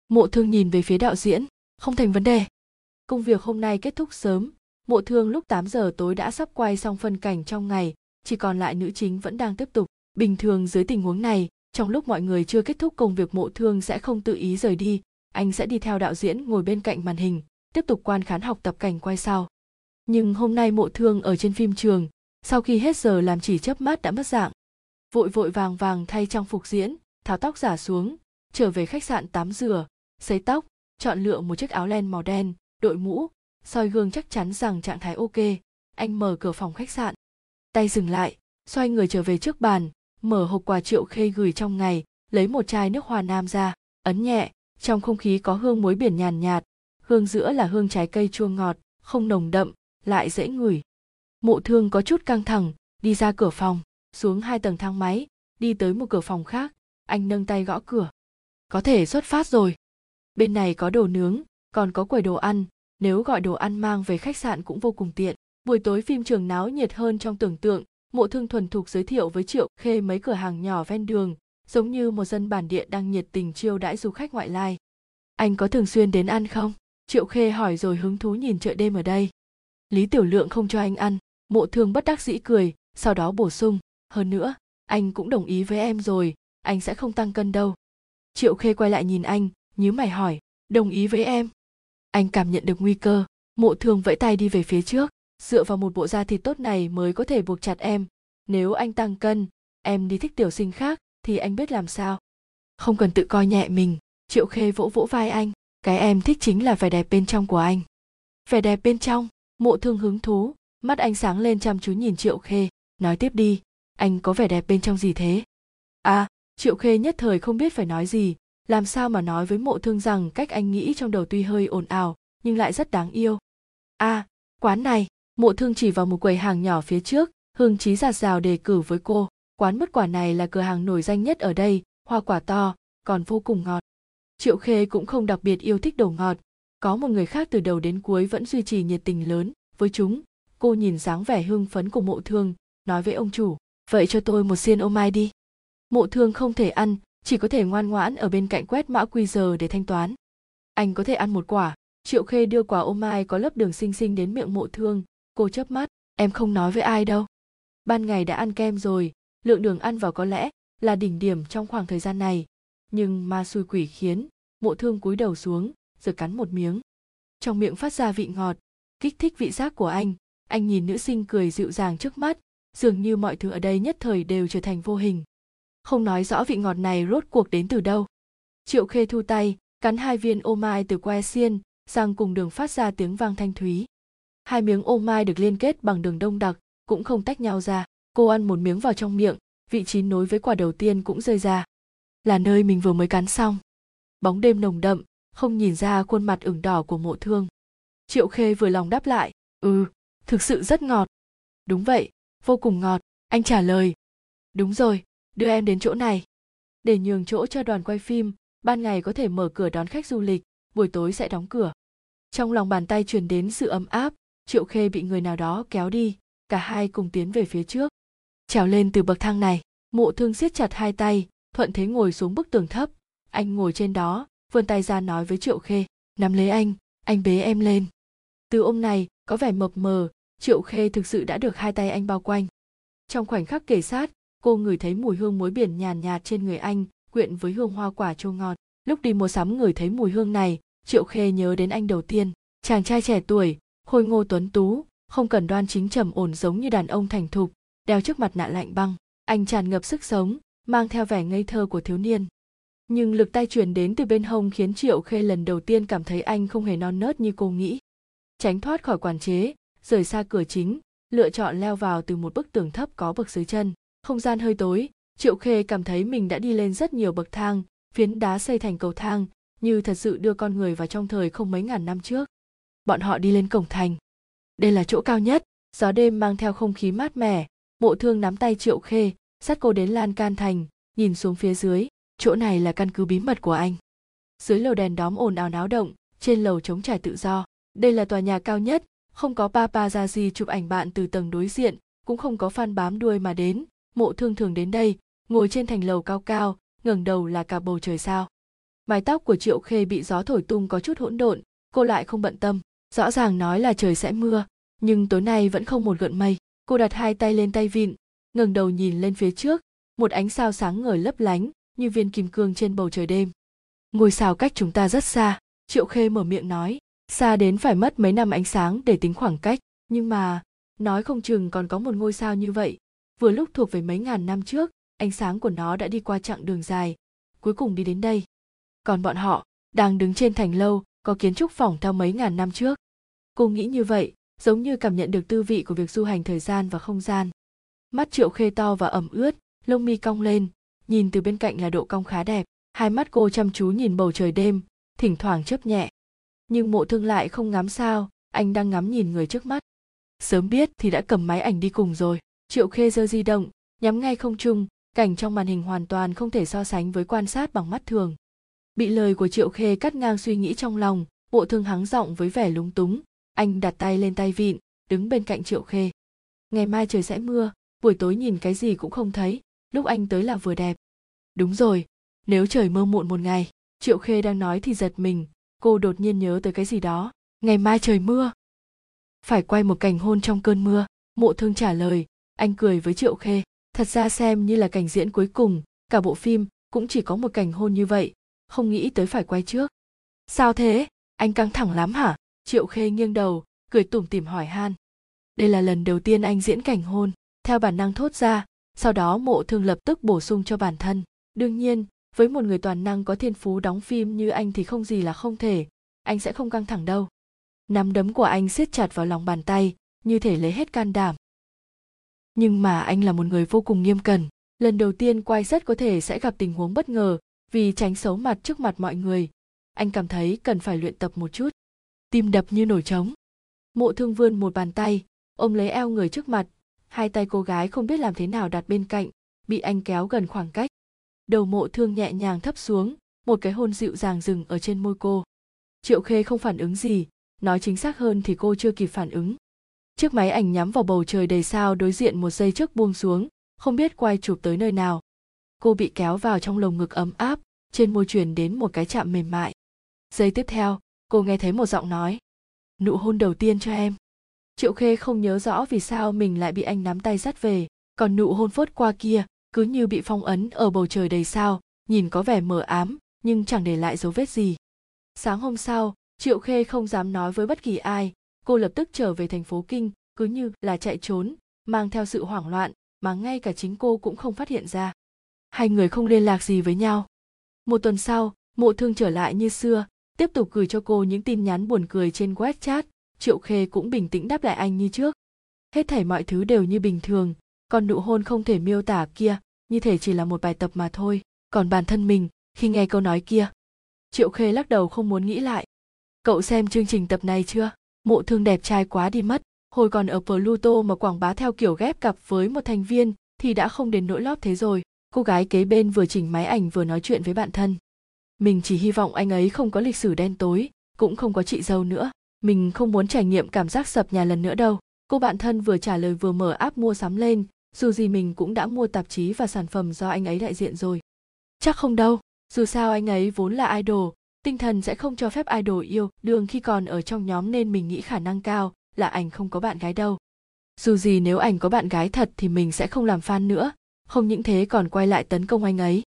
S1: Mộ thương nhìn về phía đạo diễn. Không thành vấn đề. Công việc hôm nay kết thúc sớm. Mộ thương lúc 8 giờ tối đã sắp quay xong phân cảnh trong ngày. Chỉ còn lại nữ chính vẫn đang tiếp tục. Bình thường dưới tình huống này, trong lúc mọi người chưa kết thúc công việc mộ thương sẽ không tự ý rời đi. Anh sẽ đi theo đạo diễn ngồi bên cạnh màn hình, tiếp tục quan khán học tập cảnh quay sau nhưng hôm nay mộ thương ở trên phim trường, sau khi hết giờ làm chỉ chớp mắt đã mất dạng. Vội vội vàng vàng thay trang phục diễn, tháo tóc giả xuống, trở về khách sạn tắm rửa sấy tóc, chọn lựa một chiếc áo len màu đen, đội mũ, soi gương chắc chắn rằng trạng thái ok. Anh mở cửa phòng khách sạn. Tay dừng lại, xoay người trở về trước bàn, mở hộp quà triệu khê gửi trong ngày, lấy một chai nước hoa nam ra, ấn nhẹ, trong không khí có hương muối biển nhàn nhạt. Hương giữa là hương trái cây chua ngọt, không nồng đậm lại dễ ngửi. Mộ thương có chút căng thẳng, đi ra cửa phòng, xuống hai tầng thang máy, đi tới một cửa phòng khác, anh nâng tay gõ cửa. Có thể xuất phát rồi. Bên này có đồ nướng, còn có quầy đồ ăn, nếu gọi đồ ăn mang về khách sạn cũng vô cùng tiện. Buổi tối phim trường náo nhiệt hơn trong tưởng tượng, mộ thương thuần thục giới thiệu với triệu khê mấy cửa hàng nhỏ ven đường, giống như một dân bản địa đang nhiệt tình chiêu đãi du khách ngoại lai. Anh có thường xuyên đến ăn không? Triệu khê hỏi rồi hứng thú nhìn chợ đêm ở đây lý tiểu lượng không cho anh ăn, mộ thương bất đắc dĩ cười, sau đó bổ sung, hơn nữa, anh cũng đồng ý với em rồi, anh sẽ không tăng cân đâu. Triệu khê quay lại nhìn anh, nhíu mày hỏi, đồng ý với em? Anh cảm nhận được nguy cơ, mộ thương vẫy tay đi về phía trước, dựa vào một bộ da thịt tốt này mới có thể buộc chặt em. Nếu anh tăng cân, em đi thích tiểu sinh khác, thì anh biết làm sao? Không cần tự coi nhẹ mình, triệu khê vỗ vỗ vai anh, cái em thích chính là vẻ đẹp bên trong của anh. Vẻ đẹp bên trong? Mộ thương hứng thú, mắt anh sáng lên chăm chú nhìn triệu khê, nói tiếp đi, anh có vẻ đẹp bên trong gì thế? À triệu khê nhất thời không biết phải nói gì, làm sao mà nói với mộ thương rằng cách anh nghĩ trong đầu tuy hơi ồn ào, nhưng lại rất đáng yêu. À quán này, mộ thương chỉ vào một quầy hàng nhỏ phía trước, hương trí giạt rào đề cử với cô, quán mứt quả này là cửa hàng nổi danh nhất ở đây, hoa quả to, còn vô cùng ngọt. Triệu khê cũng không đặc biệt yêu thích đồ ngọt có một người khác từ đầu đến cuối vẫn duy trì nhiệt tình lớn với chúng. Cô nhìn dáng vẻ hưng phấn của mộ thương, nói với ông chủ, vậy cho tôi một xiên ô mai đi. Mộ thương không thể ăn, chỉ có thể ngoan ngoãn ở bên cạnh quét mã quy giờ để thanh toán. Anh có thể ăn một quả. Triệu khê đưa quả ô mai có lớp đường xinh xinh đến miệng mộ thương. Cô chớp mắt, em không nói với ai đâu. Ban ngày đã ăn kem rồi, lượng đường ăn vào có lẽ là đỉnh điểm trong khoảng thời gian này. Nhưng ma xui quỷ khiến mộ thương cúi đầu xuống rồi cắn một miếng. Trong miệng phát ra vị ngọt, kích thích vị giác của anh. Anh nhìn nữ sinh cười dịu dàng trước mắt, dường như mọi thứ ở đây nhất thời đều trở thành vô hình. Không nói rõ vị ngọt này rốt cuộc đến từ đâu. Triệu khê thu tay, cắn hai viên ô mai từ que xiên, răng cùng đường phát ra tiếng vang thanh thúy. Hai miếng ô mai được liên kết bằng đường đông đặc, cũng không tách nhau ra. Cô ăn một miếng vào trong miệng, vị trí nối với quả đầu tiên cũng rơi ra. Là nơi mình vừa mới cắn xong. Bóng đêm nồng đậm không nhìn ra khuôn mặt ửng đỏ của mộ thương. Triệu khê vừa lòng đáp lại ừ thực sự rất ngọt. Đúng vậy, vô cùng ngọt. Anh trả lời, đúng rồi, đưa em đến chỗ này. Để nhường chỗ cho đoàn quay phim, ban ngày có thể mở cửa đón khách du lịch, buổi tối sẽ đóng cửa. Trong lòng bàn tay truyền đến sự ấm áp, triệu khê bị người nào đó kéo đi, cả hai cùng tiến về phía trước. Trèo lên từ bậc thang này, mộ thương siết chặt hai tay, thuận thế ngồi xuống bức tường thấp. Anh ngồi trên đó vươn tay ra nói với triệu khê, nắm lấy anh anh bế em lên. Từ ôm này có vẻ mập mờ, triệu khê thực sự đã được hai tay anh bao quanh. Trong khoảnh khắc kể sát, cô ngửi thấy mùi hương muối biển nhàn nhạt trên người anh, quyện với hương hoa quả chua ngọt. Lúc đi mua sắm ngửi thấy mùi hương này, triệu khê nhớ đến anh đầu tiên. Chàng trai trẻ tuổi, khôi ngô tuấn tú, không cần đoan chính trầm ổn giống như đàn ông thành thục, đeo trước mặt nạ lạnh băng. Anh tràn ngập sức sống, mang theo vẻ ngây thơ của thiếu niên nhưng lực tay truyền đến từ bên hông khiến triệu khê lần đầu tiên cảm thấy anh không hề non nớt như cô nghĩ. Tránh thoát khỏi quản chế, rời xa cửa chính, lựa chọn leo vào từ một bức tường thấp có bậc dưới chân. Không gian hơi tối, triệu khê cảm thấy mình đã đi lên rất nhiều bậc thang, phiến đá xây thành cầu thang, như thật sự đưa con người vào trong thời không mấy ngàn năm trước. Bọn họ đi lên cổng thành. Đây là chỗ cao nhất. Gió đêm mang theo không khí mát mẻ. Bộ thương nắm tay triệu khê, dắt cô đến lan can thành, nhìn xuống phía dưới chỗ này là căn cứ bí mật của anh. Dưới lầu đèn đóm ồn ào náo động, trên lầu chống trải tự do. Đây là tòa nhà cao nhất, không có paparazzi chụp ảnh bạn từ tầng đối diện, cũng không có fan bám đuôi mà đến. Mộ thương thường đến đây, ngồi trên thành lầu cao cao, ngẩng đầu là cả bầu trời sao. Mái tóc của triệu khê bị gió thổi tung có chút hỗn độn, cô lại không bận tâm. Rõ ràng nói là trời sẽ mưa, nhưng tối nay vẫn không một gợn mây. Cô đặt hai tay lên tay vịn, ngẩng đầu nhìn lên phía trước, một ánh sao sáng ngời lấp lánh như viên kim cương trên bầu trời đêm. Ngôi sao cách chúng ta rất xa, triệu khê mở miệng nói. Xa đến phải mất mấy năm ánh sáng để tính khoảng cách, nhưng mà, nói không chừng còn có một ngôi sao như vậy. Vừa lúc thuộc về mấy ngàn năm trước, ánh sáng của nó đã đi qua chặng đường dài. Cuối cùng đi đến đây. Còn bọn họ, đang đứng trên thành lâu, có kiến trúc phỏng theo mấy ngàn năm trước. Cô nghĩ như vậy, giống như cảm nhận được tư vị của việc du hành thời gian và không gian. Mắt triệu khê to và ẩm ướt, lông mi cong lên nhìn từ bên cạnh là độ cong khá đẹp, hai mắt cô chăm chú nhìn bầu trời đêm, thỉnh thoảng chớp nhẹ. Nhưng mộ thương lại không ngắm sao, anh đang ngắm nhìn người trước mắt. Sớm biết thì đã cầm máy ảnh đi cùng rồi. Triệu khê giơ di động, nhắm ngay không trung, cảnh trong màn hình hoàn toàn không thể so sánh với quan sát bằng mắt thường. Bị lời của triệu khê cắt ngang suy nghĩ trong lòng bộ thương hắng giọng với vẻ lúng túng. Anh đặt tay lên tay vịn, đứng bên cạnh triệu khê. Ngày mai trời sẽ mưa, buổi tối nhìn cái gì cũng không thấy lúc anh tới là vừa đẹp. Đúng rồi, nếu trời mưa muộn một ngày, triệu khê đang nói thì giật mình, cô đột nhiên nhớ tới cái gì đó. Ngày mai trời mưa. Phải quay một cảnh hôn trong cơn mưa, mộ thương trả lời, anh cười với triệu khê. Thật ra xem như là cảnh diễn cuối cùng, cả bộ phim cũng chỉ có một cảnh hôn như vậy, không nghĩ tới phải quay trước. Sao thế? Anh căng thẳng lắm hả? Triệu khê nghiêng đầu, cười tủm tỉm hỏi han. Đây là lần đầu tiên anh diễn cảnh hôn, theo bản năng thốt ra sau đó mộ thương lập tức bổ sung cho bản thân. Đương nhiên, với một người toàn năng có thiên phú đóng phim như anh thì không gì là không thể. Anh sẽ không căng thẳng đâu. Nắm đấm của anh siết chặt vào lòng bàn tay, như thể lấy hết can đảm. Nhưng mà anh là một người vô cùng nghiêm cẩn. Lần đầu tiên quay rất có thể sẽ gặp tình huống bất ngờ, vì tránh xấu mặt trước mặt mọi người. Anh cảm thấy cần phải luyện tập một chút. Tim đập như nổi trống. Mộ thương vươn một bàn tay, ôm lấy eo người trước mặt hai tay cô gái không biết làm thế nào đặt bên cạnh, bị anh kéo gần khoảng cách. Đầu mộ thương nhẹ nhàng thấp xuống, một cái hôn dịu dàng dừng ở trên môi cô. Triệu khê không phản ứng gì, nói chính xác hơn thì cô chưa kịp phản ứng. Chiếc máy ảnh nhắm vào bầu trời đầy sao đối diện một giây trước buông xuống, không biết quay chụp tới nơi nào. Cô bị kéo vào trong lồng ngực ấm áp, trên môi truyền đến một cái chạm mềm mại. Giây tiếp theo, cô nghe thấy một giọng nói. Nụ hôn đầu tiên cho em triệu khê không nhớ rõ vì sao mình lại bị anh nắm tay dắt về. Còn nụ hôn phốt qua kia, cứ như bị phong ấn ở bầu trời đầy sao, nhìn có vẻ mờ ám, nhưng chẳng để lại dấu vết gì. Sáng hôm sau, triệu khê không dám nói với bất kỳ ai. Cô lập tức trở về thành phố kinh, cứ như là chạy trốn, mang theo sự hoảng loạn mà ngay cả chính cô cũng không phát hiện ra. Hai người không liên lạc gì với nhau. Một tuần sau, mộ thương trở lại như xưa, tiếp tục gửi cho cô những tin nhắn buồn cười trên wechat triệu khê cũng bình tĩnh đáp lại anh như trước. Hết thảy mọi thứ đều như bình thường, còn nụ hôn không thể miêu tả kia, như thể chỉ là một bài tập mà thôi. Còn bản thân mình, khi nghe câu nói kia, triệu khê lắc đầu không muốn nghĩ lại. Cậu xem chương trình tập này chưa? Mộ thương đẹp trai quá đi mất. Hồi còn ở pluto mà quảng bá theo kiểu ghép cặp với một thành viên, thì đã không đến nỗi lót thế rồi. Cô gái kế bên vừa chỉnh máy ảnh vừa nói chuyện với bạn thân. Mình chỉ hy vọng anh ấy không có lịch sử đen tối, cũng không có chị dâu nữa mình không muốn trải nghiệm cảm giác sập nhà lần nữa đâu. Cô bạn thân vừa trả lời vừa mở app mua sắm lên. Dù gì mình cũng đã mua tạp chí và sản phẩm do anh ấy đại diện rồi. Chắc không đâu. Dù sao anh ấy vốn là idol, tinh thần sẽ không cho phép idol yêu. Đương khi còn ở trong nhóm nên mình nghĩ khả năng cao là ảnh không có bạn gái đâu. Dù gì nếu ảnh có bạn gái thật thì mình sẽ không làm fan nữa. Không những thế còn quay lại tấn công anh ấy.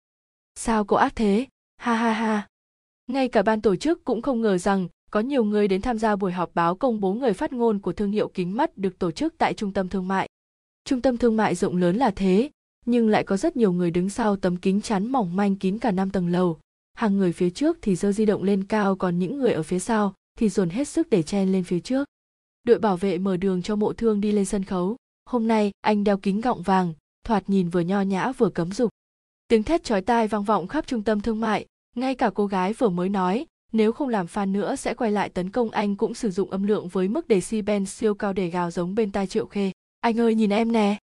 S1: Sao cô ác thế? Ha ha ha. Ngay cả ban tổ chức cũng không ngờ rằng có nhiều người đến tham gia buổi họp báo công bố người phát ngôn của thương hiệu kính mắt được tổ chức tại trung tâm thương mại. Trung tâm thương mại rộng lớn là thế, nhưng lại có rất nhiều người đứng sau tấm kính chắn mỏng manh kín cả năm tầng lầu. Hàng người phía trước thì giơ di động lên cao, còn những người ở phía sau thì dồn hết sức để chen lên phía trước. Đội bảo vệ mở đường cho mộ thương đi lên sân khấu. Hôm nay, anh đeo kính gọng vàng, thoạt nhìn vừa nho nhã vừa cấm dục. Tiếng thét chói tai vang vọng khắp trung tâm thương mại, ngay cả cô gái vừa mới nói nếu không làm fan nữa, sẽ quay lại tấn công anh cũng sử dụng âm lượng với mức decibel siêu cao để gào giống bên tai triệu khê. Anh ơi, nhìn em nè.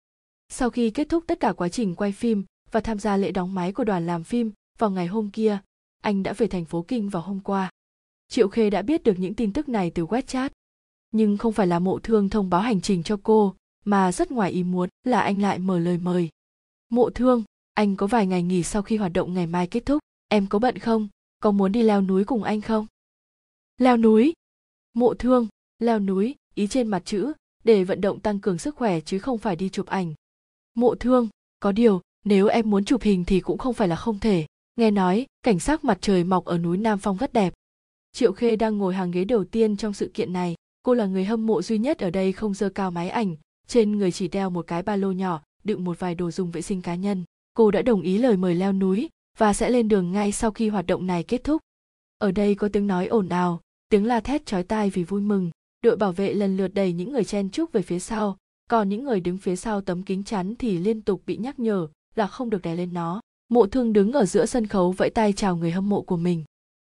S1: Sau khi kết thúc tất cả quá trình quay phim và tham gia lễ đóng máy của đoàn làm phim vào ngày hôm kia, anh đã về thành phố kinh vào hôm qua. Triệu khê đã biết được những tin tức này từ wechat nhưng không phải là mộ thương thông báo hành trình cho cô, mà rất ngoài ý muốn là anh lại mở lời mời. Mộ thương, anh có vài ngày nghỉ sau khi hoạt động ngày mai kết thúc. Em có bận không? Có muốn đi leo núi cùng anh không? Leo núi? Mộ thương, leo núi, ý trên mặt chữ, để vận động tăng cường sức khỏe chứ không phải đi chụp ảnh. Mộ thương, có điều, nếu em muốn chụp hình thì cũng không phải là không thể. Nghe nói, cảnh sắc mặt trời mọc ở núi nam phong rất đẹp. Triệu khê đang ngồi hàng ghế đầu tiên trong sự kiện này. Cô là người hâm mộ duy nhất ở đây không dơ cao máy ảnh. Trên người chỉ đeo một cái ba lô nhỏ, đựng một vài đồ dùng vệ sinh cá nhân. Cô đã đồng ý lời mời leo núi và sẽ lên đường ngay sau khi hoạt động này kết thúc. Ở đây có tiếng nói ồn ào, tiếng la thét chói tai vì vui mừng. Đội bảo vệ lần lượt đẩy những người chen chúc về phía sau, còn những người đứng phía sau tấm kính chắn thì liên tục bị nhắc nhở là không được đè lên nó. Mộ thương đứng ở giữa sân khấu vẫy tay chào người hâm mộ của mình.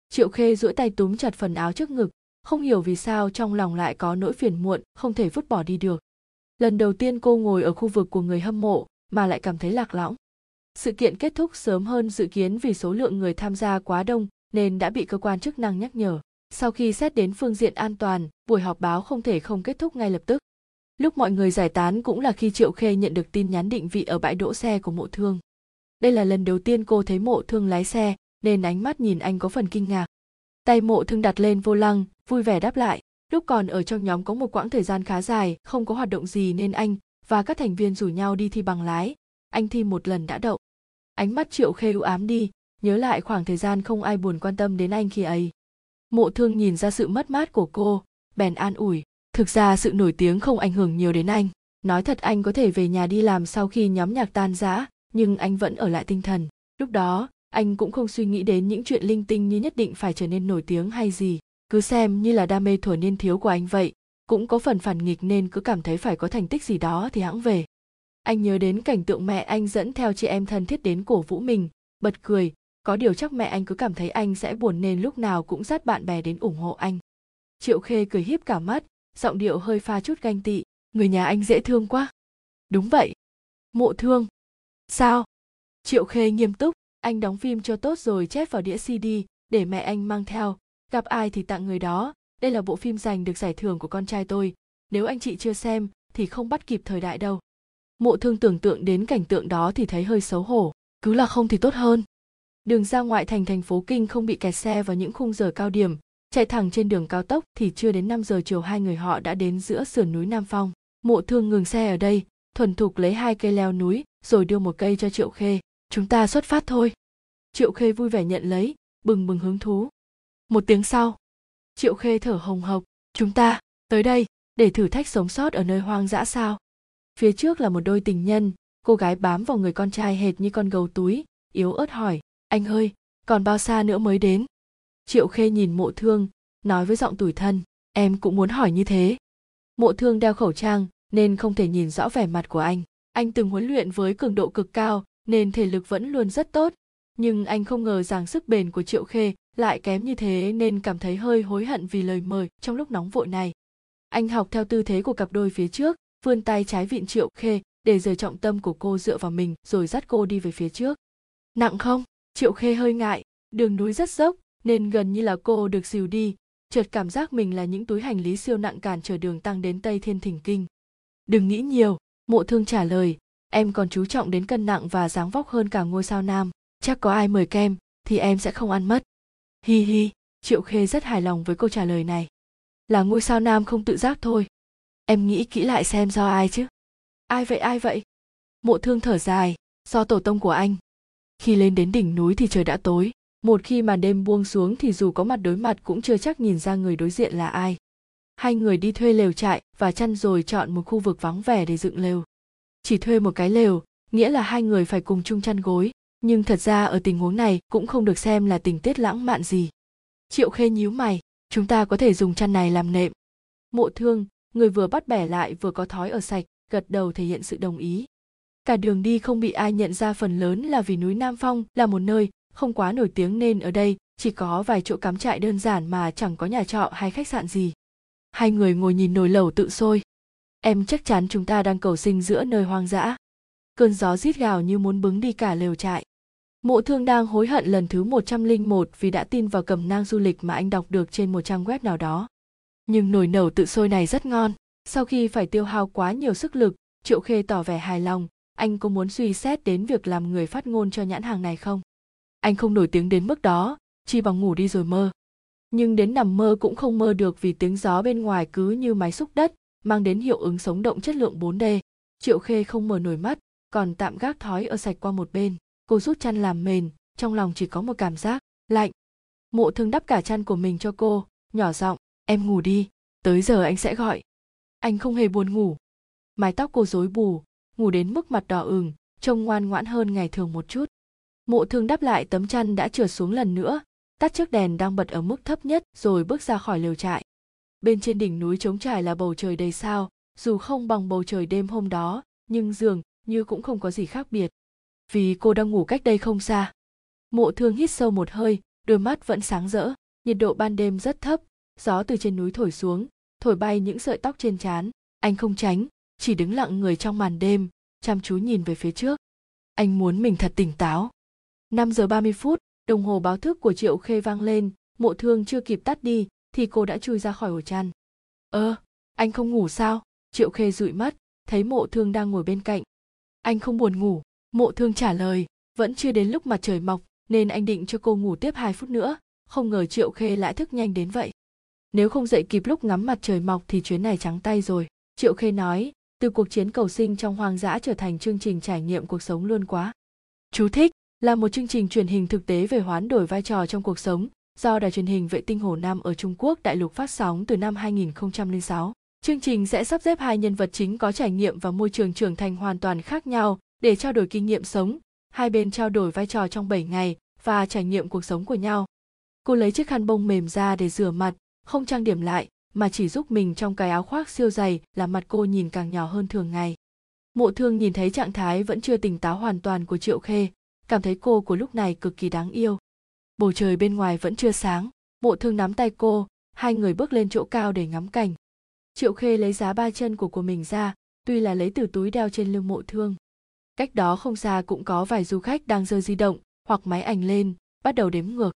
S1: Triệu khê duỗi tay túm chặt phần áo trước ngực, không hiểu vì sao trong lòng lại có nỗi phiền muộn, không thể vứt bỏ đi được. Lần đầu tiên cô ngồi ở khu vực của người hâm mộ mà lại cảm thấy lạc lõng sự kiện kết thúc sớm hơn dự kiến vì số lượng người tham gia quá đông nên đã bị cơ quan chức năng nhắc nhở. Sau khi xét đến phương diện an toàn, buổi họp báo không thể không kết thúc ngay lập tức. Lúc mọi người giải tán cũng là khi triệu khê nhận được tin nhắn định vị ở bãi đỗ xe của mộ thương. Đây là lần đầu tiên cô thấy mộ thương lái xe, nên ánh mắt nhìn anh có phần kinh ngạc. Tay mộ thương đặt lên vô lăng, vui vẻ đáp lại. Lúc còn ở trong nhóm có một quãng thời gian khá dài, không có hoạt động gì nên anh và các thành viên rủ nhau đi thi bằng lái anh thi một lần đã đậu ánh mắt triệu khê u ám đi nhớ lại khoảng thời gian không ai buồn quan tâm đến anh khi ấy mộ thương nhìn ra sự mất mát của cô bèn an ủi thực ra sự nổi tiếng không ảnh hưởng nhiều đến anh nói thật anh có thể về nhà đi làm sau khi nhóm nhạc tan rã nhưng anh vẫn ở lại tinh thần. Lúc đó, anh cũng không suy nghĩ đến những chuyện linh tinh như nhất định phải trở nên nổi tiếng hay gì. cứ xem như là đam mê thuở niên thiếu của anh vậy cũng có phần phản nghịch nên cứ cảm thấy phải có thành tích gì đó thì hãng về anh nhớ đến cảnh tượng mẹ anh dẫn theo chị em thân thiết đến cổ vũ mình, bật cười. Có điều chắc mẹ anh cứ cảm thấy anh sẽ buồn nên lúc nào cũng dắt bạn bè đến ủng hộ anh. Triệu khê cười híp cả mắt, giọng điệu hơi pha chút ganh tị. Người nhà anh dễ thương quá. Đúng vậy. Mộ thương. Sao? Triệu khê nghiêm túc. Anh đóng phim cho tốt rồi chép vào đĩa cd để mẹ anh mang theo. Gặp ai thì tặng người đó. Đây là bộ phim giành được giải thưởng của con trai tôi. Nếu anh chị chưa xem thì không bắt kịp thời đại đâu mộ thương tưởng tượng đến cảnh tượng đó thì thấy hơi xấu hổ cứ là không thì tốt hơn đường ra ngoại thành thành phố kinh không bị kẹt xe vào những khung giờ cao điểm chạy thẳng trên đường cao tốc thì chưa đến 5 giờ chiều hai người họ đã đến giữa sườn núi Nam Phong. Mộ thương ngừng xe ở đây, thuần thục lấy hai cây leo núi rồi đưa một cây cho Triệu Khê. Chúng ta xuất phát thôi. Triệu Khê vui vẻ nhận lấy, bừng bừng hứng thú. Một tiếng sau, Triệu Khê thở hồng hộc. Chúng ta, tới đây, để thử thách sống sót ở nơi hoang dã sao. Phía trước là một đôi tình nhân, cô gái bám vào người con trai hệt như con gấu túi, yếu ớt hỏi, anh ơi, còn bao xa nữa mới đến? triệu khê nhìn mộ thương nói với giọng tủi thân em cũng muốn hỏi như thế. Mộ thương đeo khẩu trang nên không thể nhìn rõ vẻ mặt của anh. Anh từng huấn luyện với cường độ cực cao nên thể lực vẫn luôn rất tốt. Nhưng anh không ngờ rằng sức bền của triệu khê lại kém như thế nên cảm thấy hơi hối hận vì lời mời trong lúc nóng vội này. Anh học theo tư thế của cặp đôi phía trước vươn tay trái vịn triệu khê để rời trọng tâm của cô dựa vào mình rồi dắt cô đi về phía trước. Nặng không? Triệu khê hơi ngại, đường núi rất dốc nên gần như là cô được dìu đi. Chợt cảm giác mình là những túi hành lý siêu nặng cản trở đường tăng đến tây thiên thỉnh kinh. Đừng nghĩ nhiều, mộ thương trả lời, em còn chú trọng đến cân nặng và dáng vóc hơn cả ngôi sao nam, chắc có ai mời kem thì em sẽ không ăn mất. Hi hi, triệu khê rất hài lòng với câu trả lời này. Là ngôi sao nam không tự giác thôi em nghĩ kỹ lại xem do ai chứ? Ai vậy ai vậy? Mộ thương thở dài, do tổ tông của anh. Khi lên đến đỉnh núi thì trời đã tối. Một khi màn đêm buông xuống thì dù có mặt đối mặt cũng chưa chắc nhìn ra người đối diện là ai. Hai người đi thuê lều trại và chăn rồi chọn một khu vực vắng vẻ để dựng lều. Chỉ thuê một cái lều, nghĩa là hai người phải cùng chung chăn gối. Nhưng thật ra ở tình huống này cũng không được xem là tình tiết lãng mạn gì. Triệu khê nhíu mày, chúng ta có thể dùng chăn này làm nệm. Mộ thương người vừa bắt bẻ lại vừa có thói ở sạch, gật đầu thể hiện sự đồng ý. Cả đường đi không bị ai nhận ra phần lớn là vì núi nam phong là một nơi không quá nổi tiếng nên ở đây chỉ có vài chỗ cắm trại đơn giản mà chẳng có nhà trọ hay khách sạn gì. Hai người ngồi nhìn nồi lẩu tự sôi. Em chắc chắn chúng ta đang cầu sinh giữa nơi hoang dã. Cơn gió rít gào như muốn bứng đi cả lều trại. Mộ thương đang hối hận lần thứ 101 vì đã tin vào cầm nang du lịch mà anh đọc được trên một trang web nào đó nhưng nồi nẩu tự sôi này rất ngon sau khi phải tiêu hao quá nhiều sức lực triệu khê tỏ vẻ hài lòng anh có muốn suy xét đến việc làm người phát ngôn cho nhãn hàng này không anh không nổi tiếng đến mức đó chỉ bằng ngủ đi rồi mơ nhưng đến nằm mơ cũng không mơ được vì tiếng gió bên ngoài cứ như máy xúc đất mang đến hiệu ứng sống động chất lượng 4D. Triệu Khê không mở nổi mắt, còn tạm gác thói ở sạch qua một bên. Cô rút chăn làm mền, trong lòng chỉ có một cảm giác lạnh. Mộ thương đắp cả chăn của mình cho cô, nhỏ giọng, em ngủ đi, tới giờ anh sẽ gọi. Anh không hề buồn ngủ. Mái tóc cô rối bù, ngủ đến mức mặt đỏ ửng, trông ngoan ngoãn hơn ngày thường một chút mộ thương đáp lại tấm chăn đã trượt xuống lần nữa tắt chiếc đèn đang bật ở mức thấp nhất rồi bước ra khỏi lều trại bên trên đỉnh núi trống trải là bầu trời đầy sao dù không bằng bầu trời đêm hôm đó nhưng dường như cũng không có gì khác biệt vì cô đang ngủ cách đây không xa mộ thương hít sâu một hơi đôi mắt vẫn sáng rỡ nhiệt độ ban đêm rất thấp gió từ trên núi thổi xuống thổi bay những sợi tóc trên trán anh không tránh chỉ đứng lặng người trong màn đêm chăm chú nhìn về phía trước anh muốn mình thật tỉnh táo 5 giờ 30 phút, đồng hồ báo thức của Triệu Khê vang lên, mộ thương chưa kịp tắt đi, thì cô đã chui ra khỏi ổ chăn. Ơ, anh không ngủ sao? Triệu Khê dụi mắt, thấy mộ thương đang ngồi bên cạnh. Anh không buồn ngủ, mộ thương trả lời, vẫn chưa đến lúc mặt trời mọc, nên anh định cho cô ngủ tiếp hai phút nữa, không ngờ Triệu Khê lại thức nhanh đến vậy. Nếu không dậy kịp lúc ngắm mặt trời mọc thì chuyến này trắng tay rồi. Triệu Khê nói, từ cuộc chiến cầu sinh trong hoang dã trở thành chương trình trải nghiệm cuộc sống luôn quá. Chú thích, là một chương trình truyền hình thực tế về hoán đổi vai trò trong cuộc sống do đài truyền hình vệ tinh Hồ Nam ở Trung Quốc đại lục phát sóng từ năm 2006. Chương trình sẽ sắp xếp hai nhân vật chính có trải nghiệm và môi trường trưởng thành hoàn toàn khác nhau để trao đổi kinh nghiệm sống. Hai bên trao đổi vai trò trong 7 ngày và trải nghiệm cuộc sống của nhau. Cô lấy chiếc khăn bông mềm ra để rửa mặt, không trang điểm lại, mà chỉ giúp mình trong cái áo khoác siêu dày làm mặt cô nhìn càng nhỏ hơn thường ngày. Mộ thương nhìn thấy trạng thái vẫn chưa tỉnh táo hoàn toàn của triệu khê, cảm thấy cô của lúc này cực kỳ đáng yêu. Bầu trời bên ngoài vẫn chưa sáng, mộ thương nắm tay cô, hai người bước lên chỗ cao để ngắm cảnh. Triệu khê lấy giá ba chân của của mình ra, tuy là lấy từ túi đeo trên lưng mộ thương. Cách đó không xa cũng có vài du khách đang giơ di động hoặc máy ảnh lên, bắt đầu đếm ngược.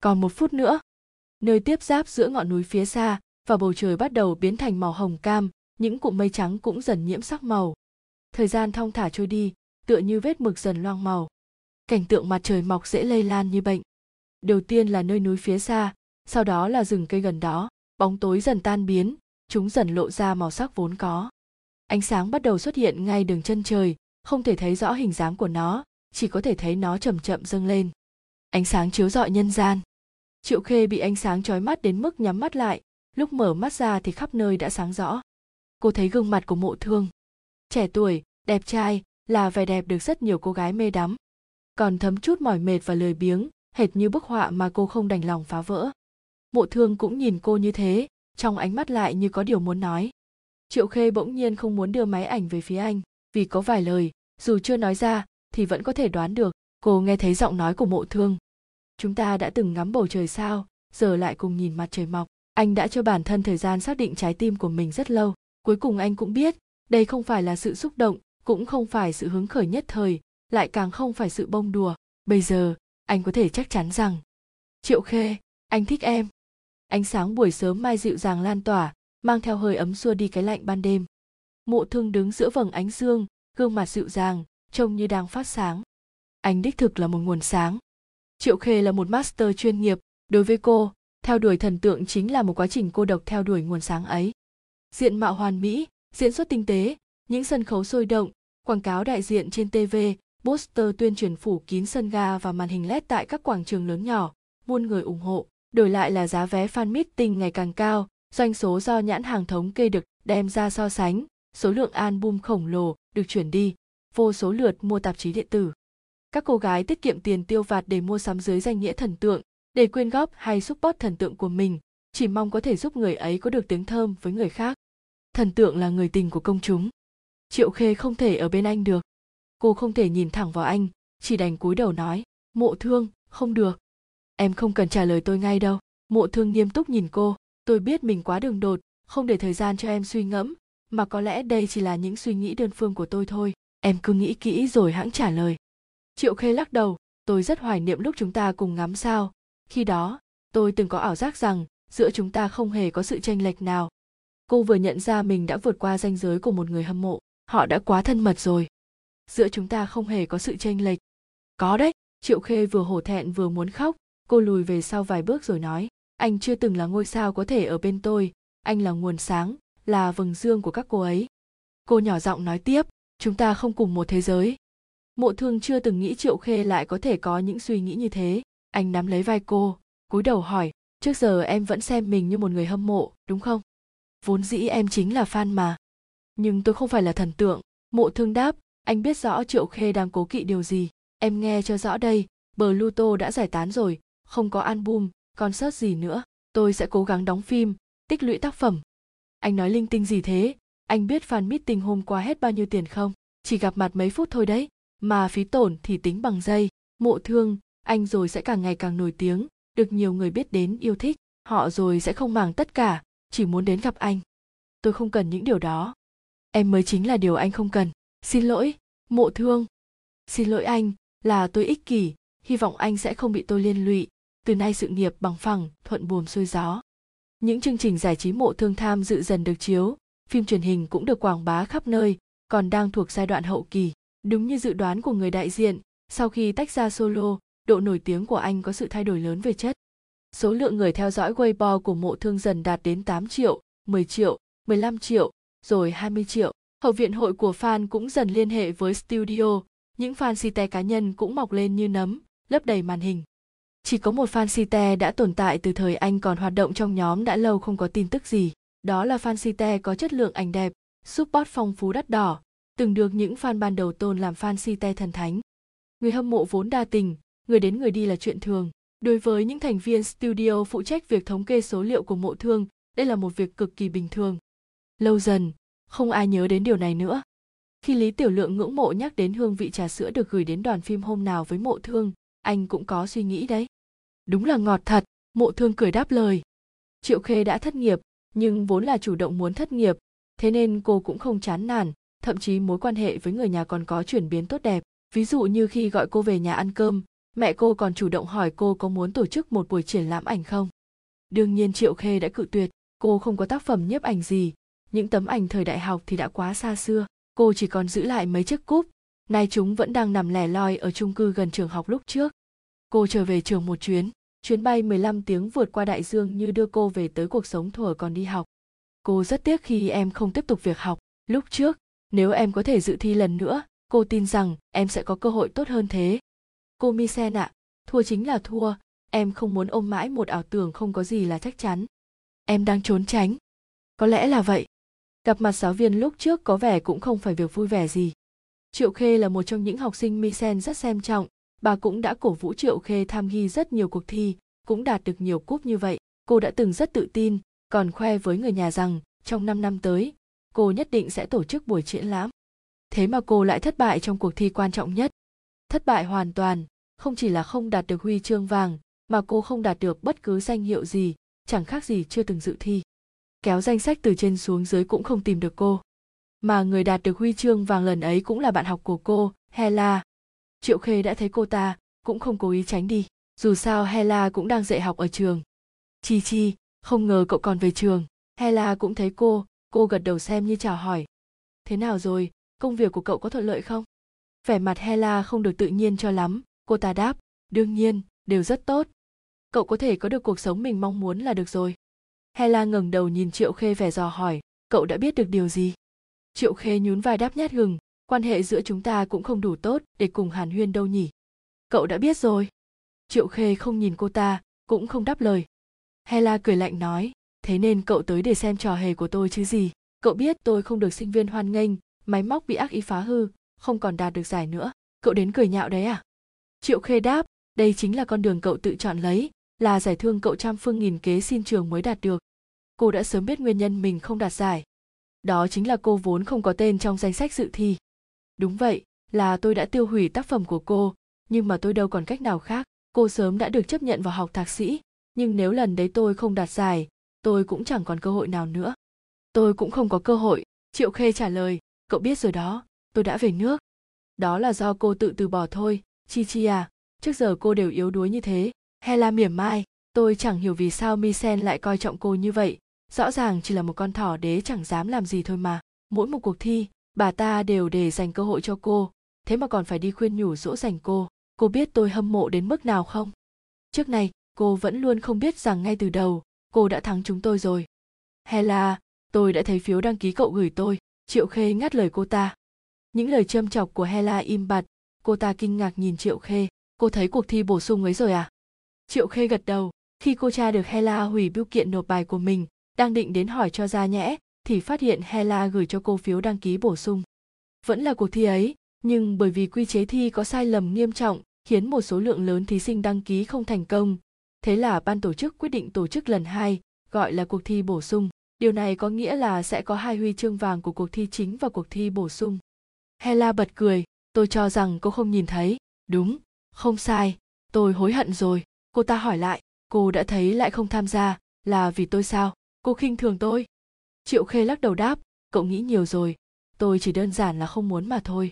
S1: Còn một phút nữa nơi tiếp giáp giữa ngọn núi phía xa và bầu trời bắt đầu biến thành màu hồng cam, những cụm mây trắng cũng dần nhiễm sắc màu. Thời gian thong thả trôi đi, tựa như vết mực dần loang màu. Cảnh tượng mặt trời mọc dễ lây lan như bệnh. Đầu tiên là nơi núi phía xa, sau đó là rừng cây gần đó, bóng tối dần tan biến, chúng dần lộ ra màu sắc vốn có. Ánh sáng bắt đầu xuất hiện ngay đường chân trời, không thể thấy rõ hình dáng của nó, chỉ có thể thấy nó chậm chậm dâng lên. Ánh sáng chiếu rọi nhân gian triệu khê bị ánh sáng chói mắt đến mức nhắm mắt lại, lúc mở mắt ra thì khắp nơi đã sáng rõ. Cô thấy gương mặt của mộ thương. Trẻ tuổi, đẹp trai, là vẻ đẹp được rất nhiều cô gái mê đắm. Còn thấm chút mỏi mệt và lười biếng, hệt như bức họa mà cô không đành lòng phá vỡ. Mộ thương cũng nhìn cô như thế, trong ánh mắt lại như có điều muốn nói. Triệu khê bỗng nhiên không muốn đưa máy ảnh về phía anh, vì có vài lời, dù chưa nói ra, thì vẫn có thể đoán được. Cô nghe thấy giọng nói của mộ thương chúng ta đã từng ngắm bầu trời sao, giờ lại cùng nhìn mặt trời mọc. Anh đã cho bản thân thời gian xác định trái tim của mình rất lâu. Cuối cùng anh cũng biết, đây không phải là sự xúc động, cũng không phải sự hứng khởi nhất thời, lại càng không phải sự bông đùa. Bây giờ, anh có thể chắc chắn rằng, triệu khê, anh thích em. Ánh sáng buổi sớm mai dịu dàng lan tỏa, mang theo hơi ấm xua đi cái lạnh ban đêm. Mộ thương đứng giữa vầng ánh dương, gương mặt dịu dàng, trông như đang phát sáng. Anh đích thực là một nguồn sáng triệu khê là một master chuyên nghiệp. Đối với cô, theo đuổi thần tượng chính là một quá trình cô độc theo đuổi nguồn sáng ấy. Diện mạo hoàn mỹ, diễn xuất tinh tế, những sân khấu sôi động, quảng cáo đại diện trên tv poster tuyên truyền phủ kín sân ga và màn hình led tại các quảng trường lớn nhỏ, muôn người ủng hộ. Đổi lại là giá vé fan meeting ngày càng cao, doanh số do nhãn hàng thống kê được đem ra so sánh, số lượng album khổng lồ được chuyển đi, vô số lượt mua tạp chí điện tử các cô gái tiết kiệm tiền tiêu vặt để mua sắm dưới danh nghĩa thần tượng, để quyên góp hay support thần tượng của mình, chỉ mong có thể giúp người ấy có được tiếng thơm với người khác. Thần tượng là người tình của công chúng. Triệu khê không thể ở bên anh được. Cô không thể nhìn thẳng vào anh, chỉ đành cúi đầu nói, mộ thương, không được. Em không cần trả lời tôi ngay đâu. Mộ thương nghiêm túc nhìn cô, tôi biết mình quá đường đột, không để thời gian cho em suy ngẫm, mà có lẽ đây chỉ là những suy nghĩ đơn phương của tôi thôi. Em cứ nghĩ kỹ rồi hãng trả lời triệu khê lắc đầu, tôi rất hoài niệm lúc chúng ta cùng ngắm sao. Khi đó, tôi từng có ảo giác rằng giữa chúng ta không hề có sự tranh lệch nào. Cô vừa nhận ra mình đã vượt qua ranh giới của một người hâm mộ, họ đã quá thân mật rồi. Giữa chúng ta không hề có sự tranh lệch. Có đấy, triệu khê vừa hổ thẹn vừa muốn khóc, cô lùi về sau vài bước rồi nói, anh chưa từng là ngôi sao có thể ở bên tôi, anh là nguồn sáng, là vầng dương của các cô ấy. Cô nhỏ giọng nói tiếp, chúng ta không cùng một thế giới mộ thương chưa từng nghĩ triệu khê lại có thể có những suy nghĩ như thế. Anh nắm lấy vai cô, cúi đầu hỏi, trước giờ em vẫn xem mình như một người hâm mộ, đúng không? Vốn dĩ em chính là fan mà. Nhưng tôi không phải là thần tượng. Mộ thương đáp, anh biết rõ triệu khê đang cố kỵ điều gì. Em nghe cho rõ đây, bờ luto đã giải tán rồi, không có album, concert gì nữa. Tôi sẽ cố gắng đóng phim, tích lũy tác phẩm. Anh nói linh tinh gì thế? Anh biết fan meeting hôm qua hết bao nhiêu tiền không? Chỉ gặp mặt mấy phút thôi đấy mà phí tổn thì tính bằng giây. Mộ thương, anh rồi sẽ càng ngày càng nổi tiếng, được nhiều người biết đến, yêu thích. Họ rồi sẽ không màng tất cả, chỉ muốn đến gặp anh. Tôi không cần những điều đó. Em mới chính là điều anh không cần. Xin lỗi, mộ thương. Xin lỗi anh, là tôi ích kỷ. Hy vọng anh sẽ không bị tôi liên lụy. Từ nay sự nghiệp bằng phẳng, thuận buồm xuôi gió. Những chương trình giải trí mộ thương tham dự dần được chiếu. Phim truyền hình cũng được quảng bá khắp nơi, còn đang thuộc giai đoạn hậu kỳ đúng như dự đoán của người đại diện sau khi tách ra solo độ nổi tiếng của anh có sự thay đổi lớn về chất số lượng người theo dõi Weibo của mộ thương dần đạt đến 8 triệu, 10 triệu, 15 triệu, rồi 20 triệu. Hậu viện hội của fan cũng dần liên hệ với studio, những fan site cá nhân cũng mọc lên như nấm, lấp đầy màn hình. Chỉ có một fan site đã tồn tại từ thời anh còn hoạt động trong nhóm đã lâu không có tin tức gì. Đó là fan site có chất lượng ảnh đẹp, support phong phú đắt đỏ, từng được những fan ban đầu tôn làm fan si te thần thánh. Người hâm mộ vốn đa tình, người đến người đi là chuyện thường. Đối với những thành viên studio phụ trách việc thống kê số liệu của mộ thương, đây là một việc cực kỳ bình thường. Lâu dần, không ai nhớ đến điều này nữa. Khi Lý Tiểu Lượng ngưỡng mộ nhắc đến hương vị trà sữa được gửi đến đoàn phim hôm nào với mộ thương, anh cũng có suy nghĩ đấy. Đúng là ngọt thật, mộ thương cười đáp lời. Triệu Khê đã thất nghiệp, nhưng vốn là chủ động muốn thất nghiệp, thế nên cô cũng không chán nản, thậm chí mối quan hệ với người nhà còn có chuyển biến tốt đẹp. Ví dụ như khi gọi cô về nhà ăn cơm, mẹ cô còn chủ động hỏi cô có muốn tổ chức một buổi triển lãm ảnh không. Đương nhiên Triệu Khê đã cự tuyệt, cô không có tác phẩm nhiếp ảnh gì, những tấm ảnh thời đại học thì đã quá xa xưa, cô chỉ còn giữ lại mấy chiếc cúp, nay chúng vẫn đang nằm lẻ loi ở chung cư gần trường học lúc trước. Cô trở về trường một chuyến, chuyến bay 15 tiếng vượt qua đại dương như đưa cô về tới cuộc sống thuở còn đi học. Cô rất tiếc khi em không tiếp tục việc học, lúc trước, nếu em có thể dự thi lần nữa, cô tin rằng em sẽ có cơ hội tốt hơn thế. Cô Mi Sen ạ, thua chính là thua, em không muốn ôm mãi một ảo tưởng không có gì là chắc chắn. Em đang trốn tránh. Có lẽ là vậy. Gặp mặt giáo viên lúc trước có vẻ cũng không phải việc vui vẻ gì. Triệu Khê là một trong những học sinh Mi Sen rất xem trọng, bà cũng đã cổ vũ Triệu Khê tham ghi rất nhiều cuộc thi, cũng đạt được nhiều cúp như vậy. Cô đã từng rất tự tin, còn khoe với người nhà rằng trong 5 năm tới, cô nhất định sẽ tổ chức buổi triển lãm. Thế mà cô lại thất bại trong cuộc thi quan trọng nhất. Thất bại hoàn toàn, không chỉ là không đạt được huy chương vàng, mà cô không đạt được bất cứ danh hiệu gì, chẳng khác gì chưa từng dự thi. Kéo danh sách từ trên xuống dưới cũng không tìm được cô. Mà người đạt được huy chương vàng lần ấy cũng là bạn học của cô, Hela. Triệu Khê đã thấy cô ta, cũng không cố ý tránh đi. Dù sao Hela cũng đang dạy học ở trường. Chi Chi, không ngờ cậu còn về trường. Hela cũng thấy cô, cô gật đầu xem như chào hỏi. Thế nào rồi, công việc của cậu có thuận lợi không? Vẻ mặt Hela không được tự nhiên cho lắm, cô ta đáp, đương nhiên, đều rất tốt. Cậu có thể có được cuộc sống mình mong muốn là được rồi. Hela ngẩng đầu nhìn Triệu Khê vẻ dò hỏi, cậu đã biết được điều gì? Triệu Khê nhún vai đáp nhát gừng, quan hệ giữa chúng ta cũng không đủ tốt để cùng hàn huyên đâu nhỉ. Cậu đã biết rồi. Triệu Khê không nhìn cô ta, cũng không đáp lời. Hela cười lạnh nói, thế nên cậu tới để xem trò hề của tôi chứ gì. Cậu biết tôi không được sinh viên hoan nghênh, máy móc bị ác ý phá hư, không còn đạt được giải nữa. Cậu đến cười nhạo đấy à? Triệu Khê đáp, đây chính là con đường cậu tự chọn lấy, là giải thương cậu trăm phương nghìn kế xin trường mới đạt được. Cô đã sớm biết nguyên nhân mình không đạt giải. Đó chính là cô vốn không có tên trong danh sách dự thi. Đúng vậy, là tôi đã tiêu hủy tác phẩm của cô, nhưng mà tôi đâu còn cách nào khác. Cô sớm đã được chấp nhận vào học thạc sĩ, nhưng nếu lần đấy tôi không đạt giải, tôi cũng chẳng còn cơ hội nào nữa. Tôi cũng không có cơ hội, Triệu Khê trả lời, cậu biết rồi đó, tôi đã về nước. Đó là do cô tự từ bỏ thôi, Chi Chi à, trước giờ cô đều yếu đuối như thế. Hela mỉa mai, tôi chẳng hiểu vì sao Misen lại coi trọng cô như vậy, rõ ràng chỉ là một con thỏ đế chẳng dám làm gì thôi mà. Mỗi một cuộc thi, bà ta đều để dành cơ hội cho cô, thế mà còn phải đi khuyên nhủ dỗ dành cô. Cô biết tôi hâm mộ đến mức nào không? Trước này, cô vẫn luôn không biết rằng ngay từ đầu, cô đã thắng chúng tôi rồi. Hela, tôi đã thấy phiếu đăng ký cậu gửi tôi, Triệu Khê ngắt lời cô ta. Những lời châm chọc của Hela im bặt, cô ta kinh ngạc nhìn Triệu Khê, cô thấy cuộc thi bổ sung ấy rồi à? Triệu Khê gật đầu, khi cô tra được Hela hủy bưu kiện nộp bài của mình, đang định đến hỏi cho ra nhẽ, thì phát hiện Hela gửi cho cô phiếu đăng ký bổ sung. Vẫn là cuộc thi ấy, nhưng bởi vì quy chế thi có sai lầm nghiêm trọng, khiến một số lượng lớn thí sinh đăng ký không thành công. Thế là ban tổ chức quyết định tổ chức lần hai, gọi là cuộc thi bổ sung. Điều này có nghĩa là sẽ có hai huy chương vàng của cuộc thi chính và cuộc thi bổ sung. Hela bật cười, tôi cho rằng cô không nhìn thấy. Đúng, không sai, tôi hối hận rồi. Cô ta hỏi lại, cô đã thấy lại không tham gia, là vì tôi sao? Cô khinh thường tôi. Triệu Khê lắc đầu đáp, cậu nghĩ nhiều rồi, tôi chỉ đơn giản là không muốn mà thôi.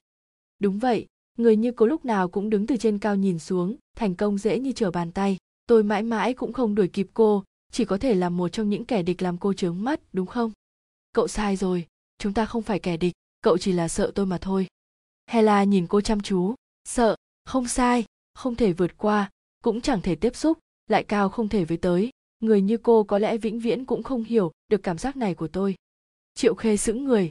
S1: Đúng vậy, người như cô lúc nào cũng đứng từ trên cao nhìn xuống, thành công dễ như trở bàn tay. Tôi mãi mãi cũng không đuổi kịp cô, chỉ có thể là một trong những kẻ địch làm cô trướng mắt, đúng không? Cậu sai rồi, chúng ta không phải kẻ địch, cậu chỉ là sợ tôi mà thôi. Hela nhìn cô chăm chú, sợ, không sai, không thể vượt qua, cũng chẳng thể tiếp xúc, lại cao không thể với tới. Người như cô có lẽ vĩnh viễn cũng không hiểu được cảm giác này của tôi. Triệu Khê sững người.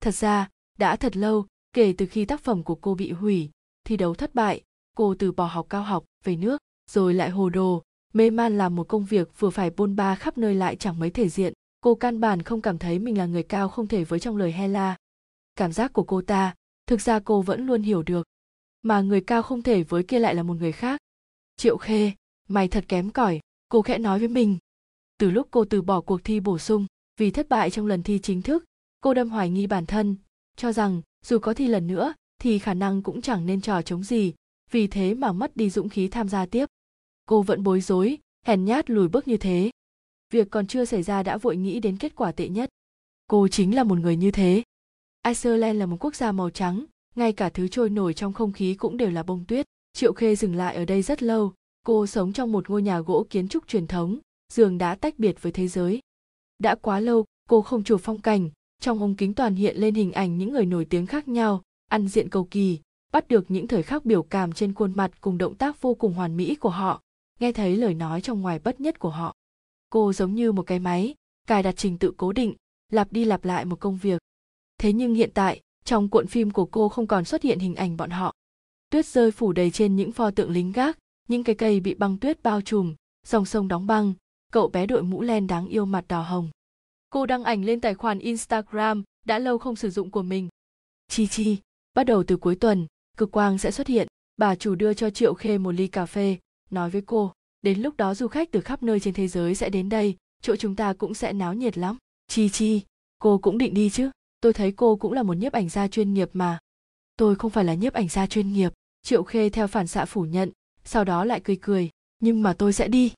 S1: Thật ra, đã thật lâu, kể từ khi tác phẩm của cô bị hủy, thi đấu thất bại, cô từ bỏ học cao học, về nước, rồi lại hồ đồ, mê man làm một công việc vừa phải bôn ba khắp nơi lại chẳng mấy thể diện. Cô căn bản không cảm thấy mình là người cao không thể với trong lời Hela. Cảm giác của cô ta, thực ra cô vẫn luôn hiểu được. Mà người cao không thể với kia lại là một người khác. Triệu Khê, mày thật kém cỏi cô khẽ nói với mình từ lúc cô từ bỏ cuộc thi bổ sung vì thất bại trong lần thi chính thức cô đâm hoài nghi bản thân cho rằng dù có thi lần nữa thì khả năng cũng chẳng nên trò chống gì vì thế mà mất đi dũng khí tham gia tiếp cô vẫn bối rối, hèn nhát lùi bước như thế. Việc còn chưa xảy ra đã vội nghĩ đến kết quả tệ nhất. Cô chính là một người như thế. Iceland là một quốc gia màu trắng, ngay cả thứ trôi nổi trong không khí cũng đều là bông tuyết. Triệu khê dừng lại ở đây rất lâu. Cô sống trong một ngôi nhà gỗ kiến trúc truyền thống, giường đã tách biệt với thế giới. Đã quá lâu, cô không chụp phong cảnh, trong ống kính toàn hiện lên hình ảnh những người nổi tiếng khác nhau, ăn diện cầu kỳ, bắt được những thời khắc biểu cảm trên khuôn mặt cùng động tác vô cùng hoàn mỹ của họ nghe thấy lời nói trong ngoài bất nhất của họ, cô giống như một cái máy, cài đặt trình tự cố định, lặp đi lặp lại một công việc. Thế nhưng hiện tại, trong cuộn phim của cô không còn xuất hiện hình ảnh bọn họ. Tuyết rơi phủ đầy trên những pho tượng lính gác, những cái cây bị băng tuyết bao trùm, dòng sông đóng băng, cậu bé đội mũ len đáng yêu mặt đỏ hồng. Cô đăng ảnh lên tài khoản instagram đã lâu không sử dụng của mình. Chi chi, bắt đầu từ cuối tuần, cực quang sẽ xuất hiện, bà chủ đưa cho triệu khê một ly cà phê nói với cô, đến lúc đó du khách từ khắp nơi trên thế giới sẽ đến đây, chỗ chúng ta cũng sẽ náo nhiệt lắm. Chi chi, cô cũng định đi chứ? Tôi thấy cô cũng là một nhiếp ảnh gia chuyên nghiệp mà. Tôi không phải là nhiếp ảnh gia chuyên nghiệp, triệu khê theo phản xạ phủ nhận, sau đó lại cười cười, nhưng mà tôi sẽ đi.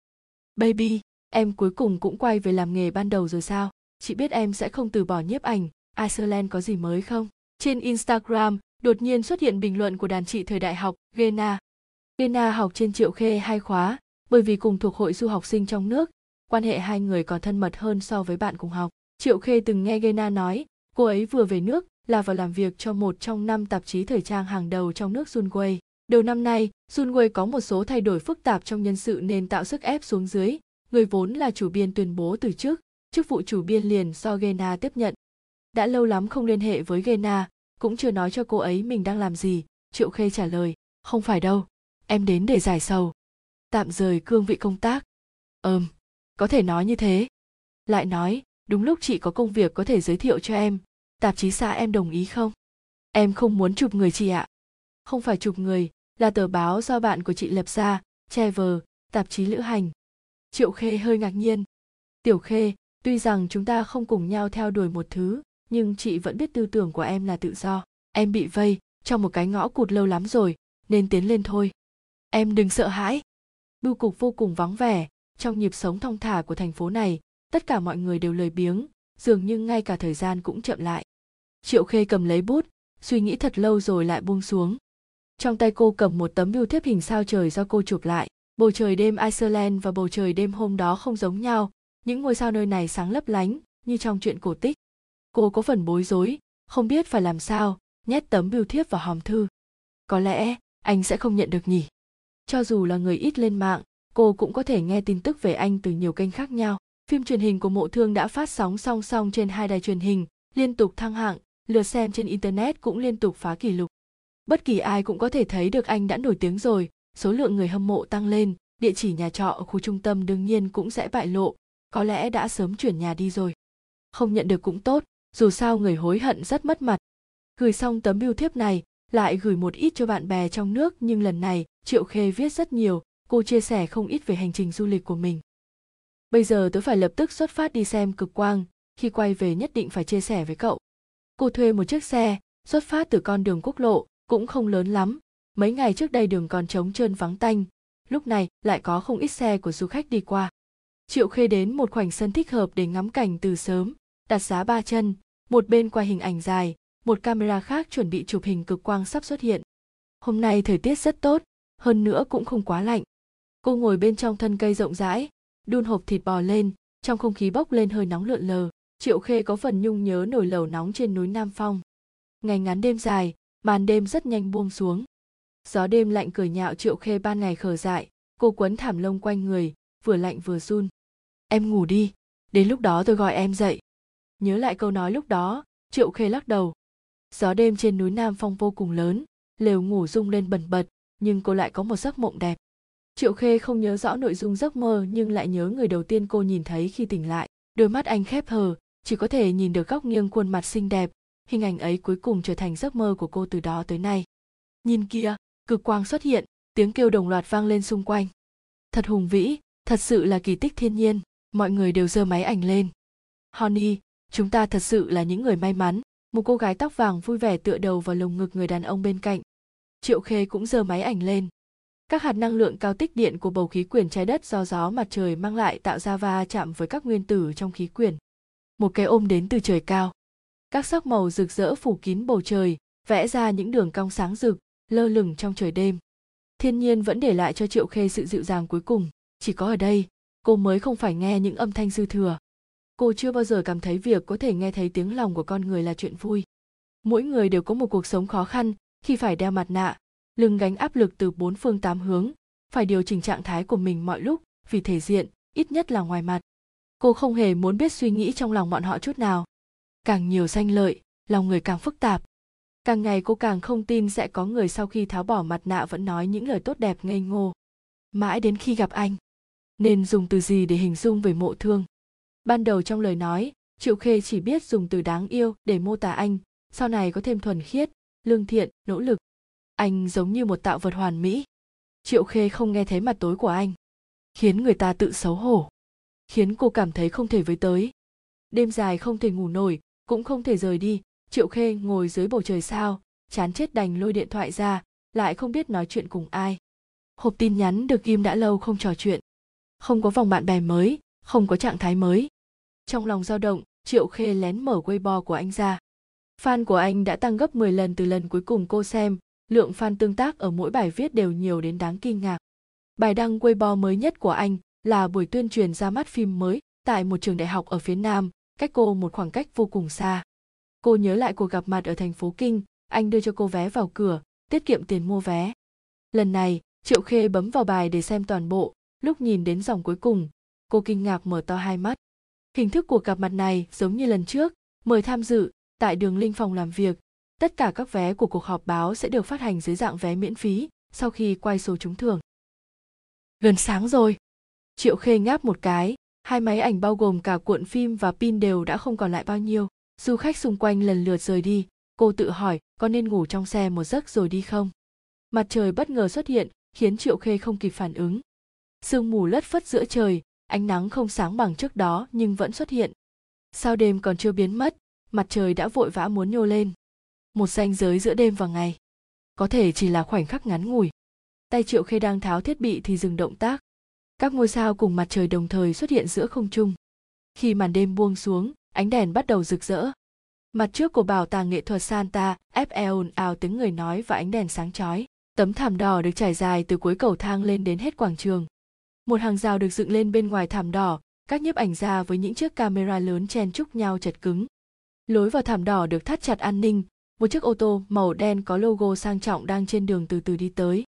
S1: Baby, em cuối cùng cũng quay về làm nghề ban đầu rồi sao? Chị biết em sẽ không từ bỏ nhiếp ảnh, iceland có gì mới không? Trên instagram, đột nhiên xuất hiện bình luận của đàn chị thời đại học gena gena học trên triệu khê hai khóa bởi vì cùng thuộc hội du học sinh trong nước quan hệ hai người còn thân mật hơn so với bạn cùng học triệu khê từng nghe gena nói cô ấy vừa về nước là vào làm việc cho một trong năm tạp chí thời trang hàng đầu trong nước Sunway. Đầu năm nay, Sunway có một số thay đổi phức tạp trong nhân sự nên tạo sức ép xuống dưới. Người vốn là chủ biên tuyên bố từ chức, chức vụ chủ biên liền do Gena tiếp nhận. Đã lâu lắm không liên hệ với Gena, cũng chưa nói cho cô ấy mình đang làm gì. Triệu Khê trả lời, không phải đâu, em đến để giải sầu. Tạm rời cương vị công tác. Ừm, có thể nói như thế. Lại nói, đúng lúc chị có công việc có thể giới thiệu cho em tạp chí xã em đồng ý không em không muốn chụp người chị ạ không phải chụp người là tờ báo do bạn của chị lập ra Trevor, tạp chí lữ hành triệu khê hơi ngạc nhiên tiểu khê tuy rằng chúng ta không cùng nhau theo đuổi một thứ nhưng chị vẫn biết tư tưởng của em là tự do em bị vây trong một cái ngõ cụt lâu lắm rồi nên tiến lên thôi em đừng sợ hãi. Bưu cục vô cùng vắng vẻ. Trong nhịp sống thong thả của thành phố này, tất cả mọi người đều lười biếng, dường như ngay cả thời gian cũng chậm lại. Triệu khê cầm lấy bút, suy nghĩ thật lâu rồi lại buông xuống. Trong tay cô cầm một tấm bưu thiếp hình sao trời do cô chụp lại. Bầu trời đêm iceland và bầu trời đêm hôm đó không giống nhau. Những ngôi sao nơi này sáng lấp lánh, như trong chuyện cổ tích. Cô có phần bối rối, không biết phải làm sao, nhét tấm bưu thiếp vào hòm thư. Có lẽ, anh sẽ không nhận được nhỉ? Cho dù là người ít lên mạng, cô cũng có thể nghe tin tức về anh từ nhiều kênh khác nhau. Phim truyền hình của mộ thương đã phát sóng song song trên hai đài truyền hình, liên tục thăng hạng, lượt xem trên internet cũng liên tục phá kỷ lục. Bất kỳ ai cũng có thể thấy được anh đã nổi tiếng rồi, số lượng người hâm mộ tăng lên, địa chỉ nhà trọ ở khu trung tâm đương nhiên cũng sẽ bại lộ, có lẽ đã sớm chuyển nhà đi rồi. Không nhận được cũng tốt, dù sao người hối hận rất mất mặt. Gửi xong tấm bưu thiếp này, lại gửi một ít cho bạn bè trong nước, nhưng lần này triệu khê viết rất nhiều, cô chia sẻ không ít về hành trình du lịch của mình. Bây giờ tớ phải lập tức xuất phát đi xem cực quang, khi quay về nhất định phải chia sẻ với cậu. Cô thuê một chiếc xe, xuất phát từ con đường quốc lộ, cũng không lớn lắm. Mấy ngày trước đây đường còn trống trơn vắng tanh, lúc này lại có không ít xe của du khách đi qua. Triệu khê đến một khoảnh sân thích hợp để ngắm cảnh từ sớm, đặt giá ba chân, một bên quay hình ảnh dài, một camera khác chuẩn bị chụp hình cực quang sắp xuất hiện. Hôm nay thời tiết rất tốt hơn nữa cũng không quá lạnh. Cô ngồi bên trong thân cây rộng rãi, đun hộp thịt bò lên, trong không khí bốc lên hơi nóng lượn lờ. Triệu khê có phần nhung nhớ nồi lẩu nóng trên núi nam phong. Ngày ngắn đêm dài, màn đêm rất nhanh buông xuống. Gió đêm lạnh cười nhạo triệu khê ban ngày khờ dại, cô quấn thảm lông quanh người, vừa lạnh vừa run. Em ngủ đi, đến lúc đó tôi gọi em dậy. Nhớ lại câu nói lúc đó, triệu khê lắc đầu. Gió đêm trên núi nam phong vô cùng lớn, lều ngủ rung lên bần bật nhưng cô lại có một giấc mộng đẹp. Triệu khê không nhớ rõ nội dung giấc mơ nhưng lại nhớ người đầu tiên cô nhìn thấy khi tỉnh lại. Đôi mắt anh khép hờ, chỉ có thể nhìn được góc nghiêng khuôn mặt xinh đẹp. Hình ảnh ấy cuối cùng trở thành giấc mơ của cô từ đó tới nay. Nhìn kia cực quang xuất hiện, tiếng kêu đồng loạt vang lên xung quanh. Thật hùng vĩ, thật sự là kỳ tích thiên nhiên, mọi người đều giơ máy ảnh lên. Honey, chúng ta thật sự là những người may mắn. Một cô gái tóc vàng vui vẻ tựa đầu vào lồng ngực người đàn ông bên cạnh triệu khê cũng giơ máy ảnh lên. Các hạt năng lượng cao tích điện của bầu khí quyển trái đất do gió mặt trời mang lại tạo ra va chạm với các nguyên tử trong khí quyển. Một cái ôm đến từ trời cao. Các sắc màu rực rỡ phủ kín bầu trời, vẽ ra những đường cong sáng rực, lơ lửng trong trời đêm. Thiên nhiên vẫn để lại cho triệu khê sự dịu dàng cuối cùng. Chỉ có ở đây, cô mới không phải nghe những âm thanh dư thừa. Cô chưa bao giờ cảm thấy việc có thể nghe thấy tiếng lòng của con người là chuyện vui. Mỗi người đều có một cuộc sống khó khăn khi phải đeo mặt nạ, lưng gánh áp lực từ bốn phương tám hướng, phải điều chỉnh trạng thái của mình mọi lúc, vì thể diện, ít nhất là ngoài mặt. Cô không hề muốn biết suy nghĩ trong lòng bọn họ chút nào. Càng nhiều danh lợi, lòng người càng phức tạp. Càng ngày cô càng không tin sẽ có người sau khi tháo bỏ mặt nạ vẫn nói những lời tốt đẹp ngây ngô. Mãi đến khi gặp anh, nên dùng từ gì để hình dung về mộ thương? Ban đầu trong lời nói, triệu khê chỉ biết dùng từ đáng yêu để mô tả anh, sau này có thêm thuần khiết lương thiện, nỗ lực. Anh giống như một tạo vật hoàn mỹ. Triệu khê không nghe thấy mặt tối của anh. Khiến người ta tự xấu hổ. Khiến cô cảm thấy không thể với tới. Đêm dài không thể ngủ nổi, cũng không thể rời đi. Triệu khê ngồi dưới bầu trời sao, chán chết đành lôi điện thoại ra, lại không biết nói chuyện cùng ai. Hộp tin nhắn được ghim đã lâu không trò chuyện. Không có vòng bạn bè mới, không có trạng thái mới. Trong lòng dao động, triệu khê lén mở weibo của anh ra fan của anh đã tăng gấp 10 lần từ lần cuối cùng cô xem. Lượng fan tương tác ở mỗi bài viết đều nhiều đến đáng kinh ngạc. Bài đăng weibo mới nhất của anh là buổi tuyên truyền ra mắt phim mới tại một trường đại học ở phía nam, cách cô một khoảng cách vô cùng xa. Cô nhớ lại cuộc gặp mặt ở thành phố kinh, anh đưa cho cô vé vào cửa, tiết kiệm tiền mua vé. Lần này, triệu khê bấm vào bài để xem toàn bộ, lúc nhìn đến dòng cuối cùng, cô kinh ngạc mở to hai mắt. Hình thức cuộc gặp mặt này giống như lần trước, mời tham dự tại đường linh phòng làm việc, tất cả các vé của cuộc họp báo sẽ được phát hành dưới dạng vé miễn phí sau khi quay số trúng thưởng. Gần sáng rồi. Triệu khê ngáp một cái. Hai máy ảnh bao gồm cả cuộn phim và pin đều đã không còn lại bao nhiêu. Du khách xung quanh lần lượt rời đi. Cô tự hỏi, có nên ngủ trong xe một giấc rồi đi không? Mặt trời bất ngờ xuất hiện, khiến triệu khê không kịp phản ứng. Sương mù lất phất giữa trời, ánh nắng không sáng bằng trước đó nhưng vẫn xuất hiện. Sao đêm còn chưa biến mất? Mặt trời đã vội vã muốn nhô lên. Một ranh giới giữa đêm và ngày. Có thể chỉ là khoảnh khắc ngắn ngủi. Tay triệu khê đang tháo thiết bị thì dừng động tác. Các ngôi sao cùng mặt trời đồng thời xuất hiện giữa không trung. Khi màn đêm buông xuống, ánh đèn bắt đầu rực rỡ. Mặt trước của bảo tàng nghệ thuật santa fe ồn ào tiếng người nói và ánh đèn sáng chói. Tấm thảm đỏ được trải dài từ cuối cầu thang lên đến hết quảng trường. Một hàng rào được dựng lên bên ngoài thảm đỏ, các nhiếp ảnh gia với những chiếc camera lớn chen chúc nhau chật cứng lối vào thảm đỏ được thắt chặt an ninh một chiếc ô tô màu đen có logo sang trọng đang trên đường từ từ đi tới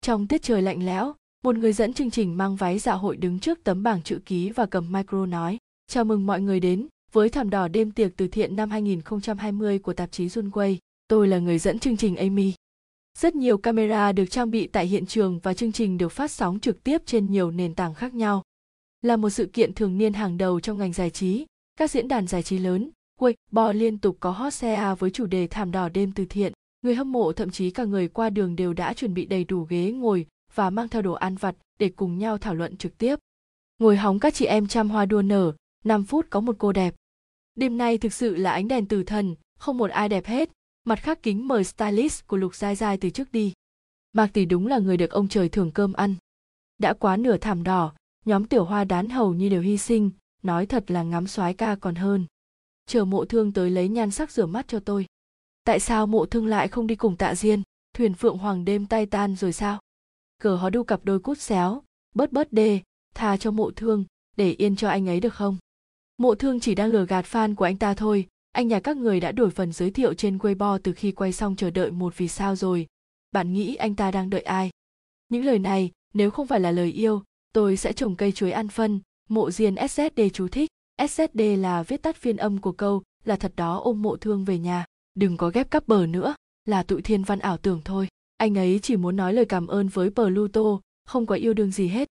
S1: trong tiết trời lạnh lẽo một người dẫn chương trình mang váy dạ hội đứng trước tấm bảng chữ ký và cầm micro nói chào mừng mọi người đến với thảm đỏ đêm tiệc từ thiện năm 2020 của tạp chí Runway. Tôi là người dẫn chương trình Amy. Rất nhiều camera được trang bị tại hiện trường và chương trình được phát sóng trực tiếp trên nhiều nền tảng khác nhau. Là một sự kiện thường niên hàng đầu trong ngành giải trí, các diễn đàn giải trí lớn, Weibo liên tục có hot share với chủ đề thảm đỏ đêm từ thiện. Người hâm mộ thậm chí cả người qua đường đều đã chuẩn bị đầy đủ ghế ngồi và mang theo đồ ăn vặt để cùng nhau thảo luận trực tiếp. Ngồi hóng các chị em trăm hoa đua nở, 5 phút có một cô đẹp. Đêm nay thực sự là ánh đèn tử thần, không một ai đẹp hết, mặt khác kính mời stylist của Lục Giai Giai từ trước đi. Mạc Tỷ đúng là người được ông trời thưởng cơm ăn. Đã quá nửa thảm đỏ, nhóm tiểu hoa đán hầu như đều hy sinh, nói thật là ngắm soái ca còn hơn. Chờ mộ thương tới lấy nhan sắc rửa mắt cho tôi. Tại sao mộ thương lại không đi cùng tạ diên, thuyền phượng hoàng đêm tay tan rồi sao? Cờ hó đu cặp đôi cút xéo, bớt bớt đê, tha cho mộ thương, để yên cho anh ấy được không? Mộ thương chỉ đang lừa gạt fan của anh ta thôi, anh nhà các người đã đổi phần giới thiệu trên Weibo từ khi quay xong chờ đợi một vì sao rồi. Bạn nghĩ anh ta đang đợi ai? Những lời này, nếu không phải là lời yêu, tôi sẽ trồng cây chuối ăn phân, mộ diên SSD chú thích. SSD là viết tắt phiên âm của câu là thật đó ôm mộ thương về nhà. Đừng có ghép cắp bờ nữa, là tụi thiên văn ảo tưởng thôi. Anh ấy chỉ muốn nói lời cảm ơn với Pluto, không có yêu đương gì hết.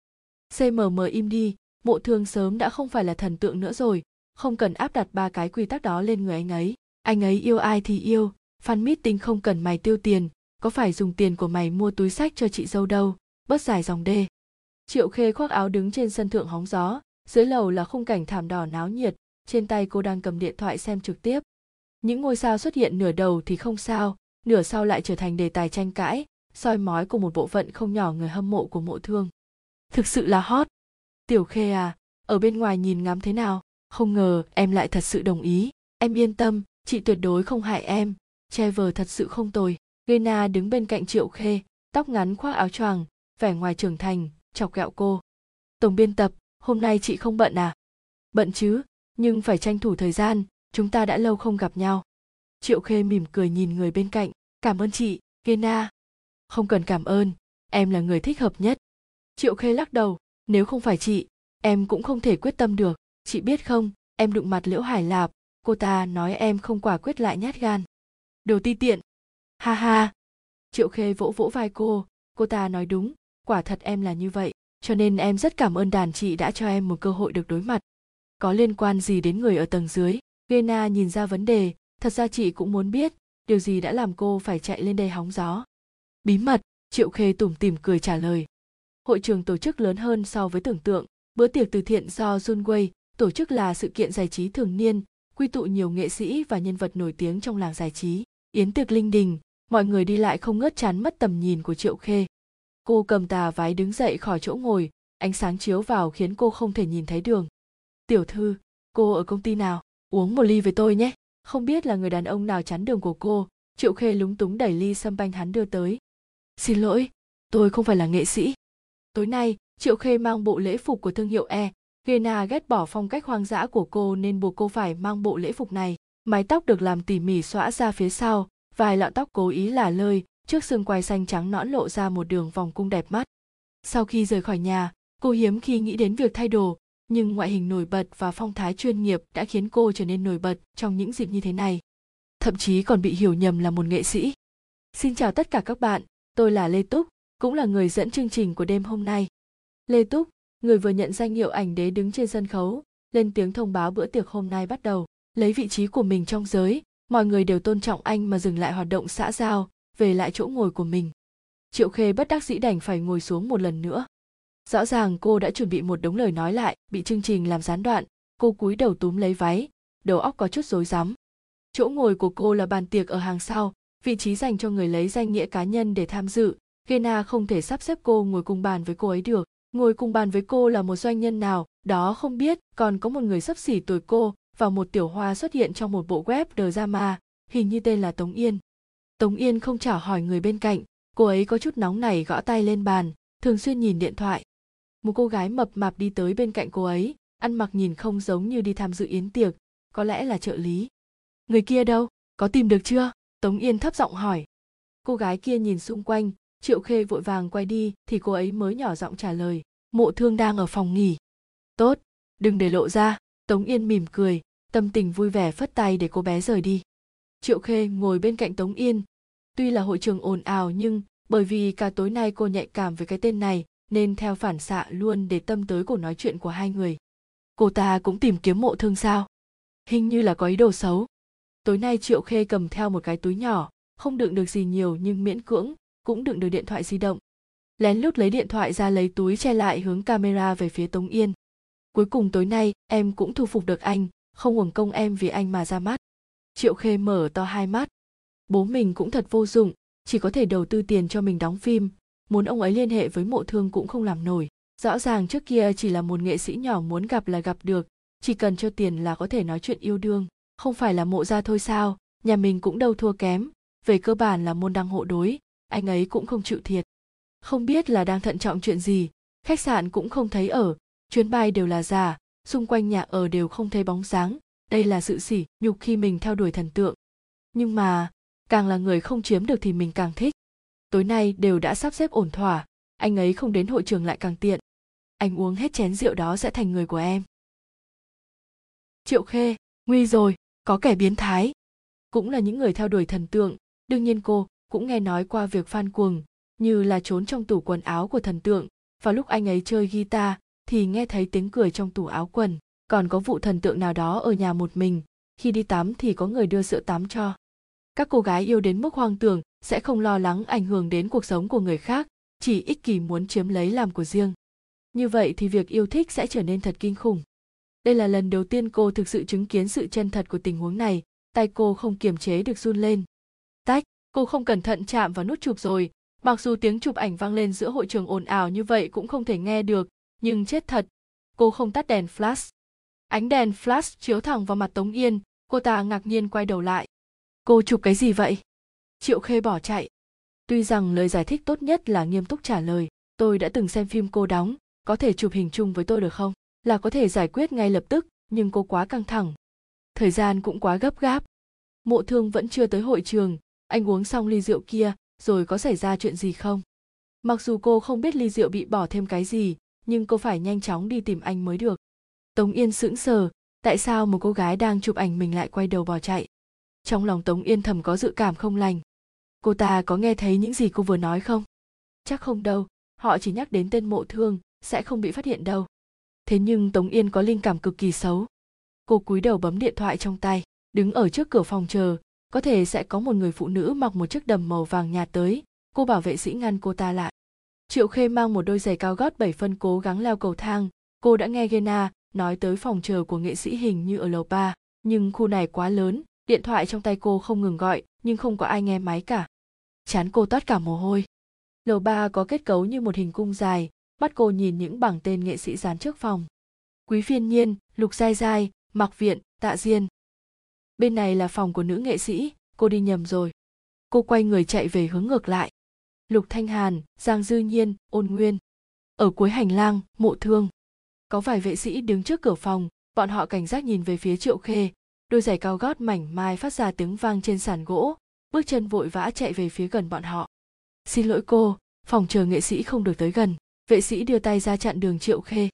S1: CMM im đi, mộ thương sớm đã không phải là thần tượng nữa rồi không cần áp đặt ba cái quy tắc đó lên người anh ấy anh ấy yêu ai thì yêu fan meeting không cần mày tiêu tiền có phải dùng tiền của mày mua túi sách cho chị dâu đâu bớt dài dòng đê triệu khê khoác áo đứng trên sân thượng hóng gió dưới lầu là khung cảnh thảm đỏ náo nhiệt, trên tay cô đang cầm điện thoại xem trực tiếp. Những ngôi sao xuất hiện nửa đầu thì không sao, nửa sau lại trở thành đề tài tranh cãi, soi mói của một bộ phận không nhỏ người hâm mộ của mộ thương. Thực sự là hot. Tiểu khê à ở bên ngoài nhìn ngắm thế nào? Không ngờ em lại thật sự đồng ý. Em yên tâm, chị tuyệt đối không hại em. Trevor thật sự không tồi. Gena đứng bên cạnh triệu khê, tóc ngắn khoác áo choàng, vẻ ngoài trưởng thành, chọc ghẹo cô. Tổng biên tập hôm nay chị không bận à? Bận chứ, nhưng phải tranh thủ thời gian, chúng ta đã lâu không gặp nhau. Triệu khê mỉm cười nhìn người bên cạnh. Cảm ơn chị, gena. Không cần cảm ơn, em là người thích hợp nhất. Triệu khê lắc đầu. Nếu không phải chị, em cũng không thể quyết tâm được. Chị biết không, em đụng mặt liễu hải lạp. Cô ta nói em không quả quyết lại nhát gan. Đồ ti tiện. Ha ha. Triệu khê vỗ vỗ vai cô. Cô ta nói đúng, quả thật em là như vậy cho nên em rất cảm ơn đàn chị đã cho em một cơ hội được đối mặt. Có liên quan gì đến người ở tầng dưới? Gena nhìn ra vấn đề. Thật ra chị cũng muốn biết, điều gì đã làm cô phải chạy lên đây hóng gió? Bí mật, triệu khê tủm tỉm cười trả lời. Hội trường tổ chức lớn hơn so với tưởng tượng. Bữa tiệc từ thiện do junway tổ chức là sự kiện giải trí thường niên, quy tụ nhiều nghệ sĩ và nhân vật nổi tiếng trong làng giải trí. Yến tiệc linh đình, mọi người đi lại không ngớt chán mất tầm nhìn của triệu khê cô cầm tà váy đứng dậy khỏi chỗ ngồi ánh sáng chiếu vào khiến cô không thể nhìn thấy đường. Tiểu thư cô ở công ty nào? Uống một ly với tôi nhé. Không biết là người đàn ông nào chắn đường của cô triệu khê lúng túng đẩy ly sâm banh hắn đưa tới. Xin lỗi tôi không phải là nghệ sĩ. Tối nay triệu khê mang bộ lễ phục của thương hiệu e Gena ghét bỏ phong cách hoang dã của cô nên buộc cô phải mang bộ lễ phục này. Mái tóc được làm tỉ mỉ xõa ra phía sau, vài lọn tóc cố ý là lơi, trước xương quai xanh trắng nõn lộ ra một đường vòng cung đẹp mắt. Sau khi rời khỏi nhà, cô hiếm khi nghĩ đến việc thay đồ, nhưng ngoại hình nổi bật và phong thái chuyên nghiệp đã khiến cô trở nên nổi bật trong những dịp như thế này. Thậm chí còn bị hiểu nhầm là một nghệ sĩ. Xin chào tất cả các bạn, tôi là Lê Túc, cũng là người dẫn chương trình của đêm hôm nay. Lê Túc, người vừa nhận danh hiệu ảnh đế đứng trên sân khấu, lên tiếng thông báo bữa tiệc hôm nay bắt đầu. Lấy vị trí của mình trong giới, mọi người đều tôn trọng anh mà dừng lại hoạt động xã giao, về lại chỗ ngồi của mình. Triệu Khê bất đắc dĩ đành phải ngồi xuống một lần nữa. Rõ ràng cô đã chuẩn bị một đống lời nói lại, bị chương trình làm gián đoạn, cô cúi đầu túm lấy váy, đầu óc có chút rối rắm. Chỗ ngồi của cô là bàn tiệc ở hàng sau, vị trí dành cho người lấy danh nghĩa cá nhân để tham dự. Gena không thể sắp xếp cô ngồi cùng bàn với cô ấy được. Ngồi cùng bàn với cô là một doanh nhân nào, đó không biết, còn có một người sắp xỉ tuổi cô và một tiểu hoa xuất hiện trong một bộ web drama, hình như tên là Tống Yên. Tống Yên không trả hỏi người bên cạnh, cô ấy có chút nóng nảy gõ tay lên bàn, thường xuyên nhìn điện thoại. Một cô gái mập mạp đi tới bên cạnh cô ấy, ăn mặc nhìn không giống như đi tham dự yến tiệc, có lẽ là trợ lý. Người kia đâu, có tìm được chưa? Tống Yên thấp giọng hỏi. Cô gái kia nhìn xung quanh, Triệu Khê vội vàng quay đi thì cô ấy mới nhỏ giọng trả lời, mộ thương đang ở phòng nghỉ. Tốt, đừng để lộ ra, Tống Yên mỉm cười, tâm tình vui vẻ phất tay để cô bé rời đi. Triệu Khê ngồi bên cạnh Tống Yên. Tuy là hội trường ồn ào nhưng bởi vì cả tối nay cô nhạy cảm với cái tên này nên theo phản xạ luôn để tâm tới cuộc nói chuyện của hai người. Cô ta cũng tìm kiếm mộ thương sao? Hình như là có ý đồ xấu. Tối nay Triệu Khê cầm theo một cái túi nhỏ, không đựng được gì nhiều nhưng miễn cưỡng, cũng đựng được điện thoại di động. Lén lút lấy điện thoại ra lấy túi che lại hướng camera về phía Tống Yên. Cuối cùng tối nay em cũng thu phục được anh, không uổng công em vì anh mà ra mắt. Triệu Khê mở to hai mắt. Bố mình cũng thật vô dụng, chỉ có thể đầu tư tiền cho mình đóng phim, muốn ông ấy liên hệ với mộ thương cũng không làm nổi. Rõ ràng trước kia chỉ là một nghệ sĩ nhỏ muốn gặp là gặp được, chỉ cần cho tiền là có thể nói chuyện yêu đương. Không phải là mộ ra thôi sao, nhà mình cũng đâu thua kém, về cơ bản là môn đăng hộ đối, anh ấy cũng không chịu thiệt. Không biết là đang thận trọng chuyện gì, khách sạn cũng không thấy ở, chuyến bay đều là giả, xung quanh nhà ở đều không thấy bóng dáng, đây là sự sỉ nhục khi mình theo đuổi thần tượng. Nhưng mà, càng là người không chiếm được thì mình càng thích. Tối nay đều đã sắp xếp ổn thỏa, anh ấy không đến hội trường lại càng tiện. Anh uống hết chén rượu đó sẽ thành người của em. Triệu Khê, nguy rồi, có kẻ biến thái. Cũng là những người theo đuổi thần tượng, đương nhiên cô cũng nghe nói qua việc Phan Cuồng, như là trốn trong tủ quần áo của thần tượng, và lúc anh ấy chơi guitar thì nghe thấy tiếng cười trong tủ áo quần, còn có vụ thần tượng nào đó ở nhà một mình, khi đi tắm thì có người đưa sữa tắm cho. Các cô gái yêu đến mức hoang tưởng sẽ không lo lắng ảnh hưởng đến cuộc sống của người khác, chỉ ích kỷ muốn chiếm lấy làm của riêng. như vậy thì việc yêu thích sẽ trở nên thật kinh khủng. Đây là lần đầu tiên cô thực sự chứng kiến sự chân thật của tình huống này tay cô không kiềm chế được run lên. Tách cô không cẩn thận chạm vào nút chụp rồi mặc dù tiếng chụp ảnh vang lên giữa hội trường ồn ào như vậy cũng không thể nghe được nhưng chết thật cô không tắt đèn flash. Ánh đèn flash chiếu thẳng vào mặt tống yên cô ta ngạc nhiên quay đầu lại cô chụp cái gì vậy? Triệu khê bỏ chạy. Tuy rằng lời giải thích tốt nhất là nghiêm túc trả lời, tôi đã từng xem phim cô đóng, có thể chụp hình chung với tôi được không? Là có thể giải quyết ngay lập tức, nhưng cô quá căng thẳng. Thời gian cũng quá gấp gáp. Mộ thương vẫn chưa tới hội trường, anh uống xong ly rượu kia, rồi có xảy ra chuyện gì không? Mặc dù cô không biết ly rượu bị bỏ thêm cái gì, nhưng cô phải nhanh chóng đi tìm anh mới được. Tống yên sững sờ, tại sao một cô gái đang chụp ảnh mình lại quay đầu bỏ chạy? Trong lòng tống yên thầm có dự cảm không lành. Cô ta có nghe thấy những gì cô vừa nói không? Chắc không đâu, họ chỉ nhắc đến tên mộ thương, sẽ không bị phát hiện đâu. Thế nhưng tống yên có linh cảm cực kỳ xấu. Cô cúi đầu bấm điện thoại trong tay, đứng ở trước cửa phòng chờ, có thể sẽ có một người phụ nữ mặc một chiếc đầm màu vàng nhạt tới, cô bảo vệ sĩ ngăn cô ta lại. Triệu khê mang một đôi giày cao gót bảy phân cố gắng leo cầu thang, cô đã nghe gena nói tới phòng chờ của nghệ sĩ hình như ở lầu ba, nhưng khu này quá lớn điện thoại trong tay cô không ngừng gọi, nhưng không có ai nghe máy cả. Chán cô toát cả mồ hôi. Lầu ba có kết cấu như một hình cung dài, bắt cô nhìn những bảng tên nghệ sĩ dán trước phòng. Quý phiên nhiên, lục giai giai mặc viện, tạ diên. Bên này là phòng của nữ nghệ sĩ, cô đi nhầm rồi. Cô quay người chạy về hướng ngược lại. Lục thanh hàn, giang dư nhiên, ôn nguyên. Ở cuối hành lang, mộ thương. Có vài vệ sĩ đứng trước cửa phòng, bọn họ cảnh giác nhìn về phía triệu khê đôi giày cao gót mảnh mai phát ra tiếng vang trên sàn gỗ. Bước chân vội vã chạy về phía gần bọn họ. Xin lỗi cô, phòng chờ nghệ sĩ không được tới gần. Vệ sĩ đưa tay ra chặn đường triệu khê.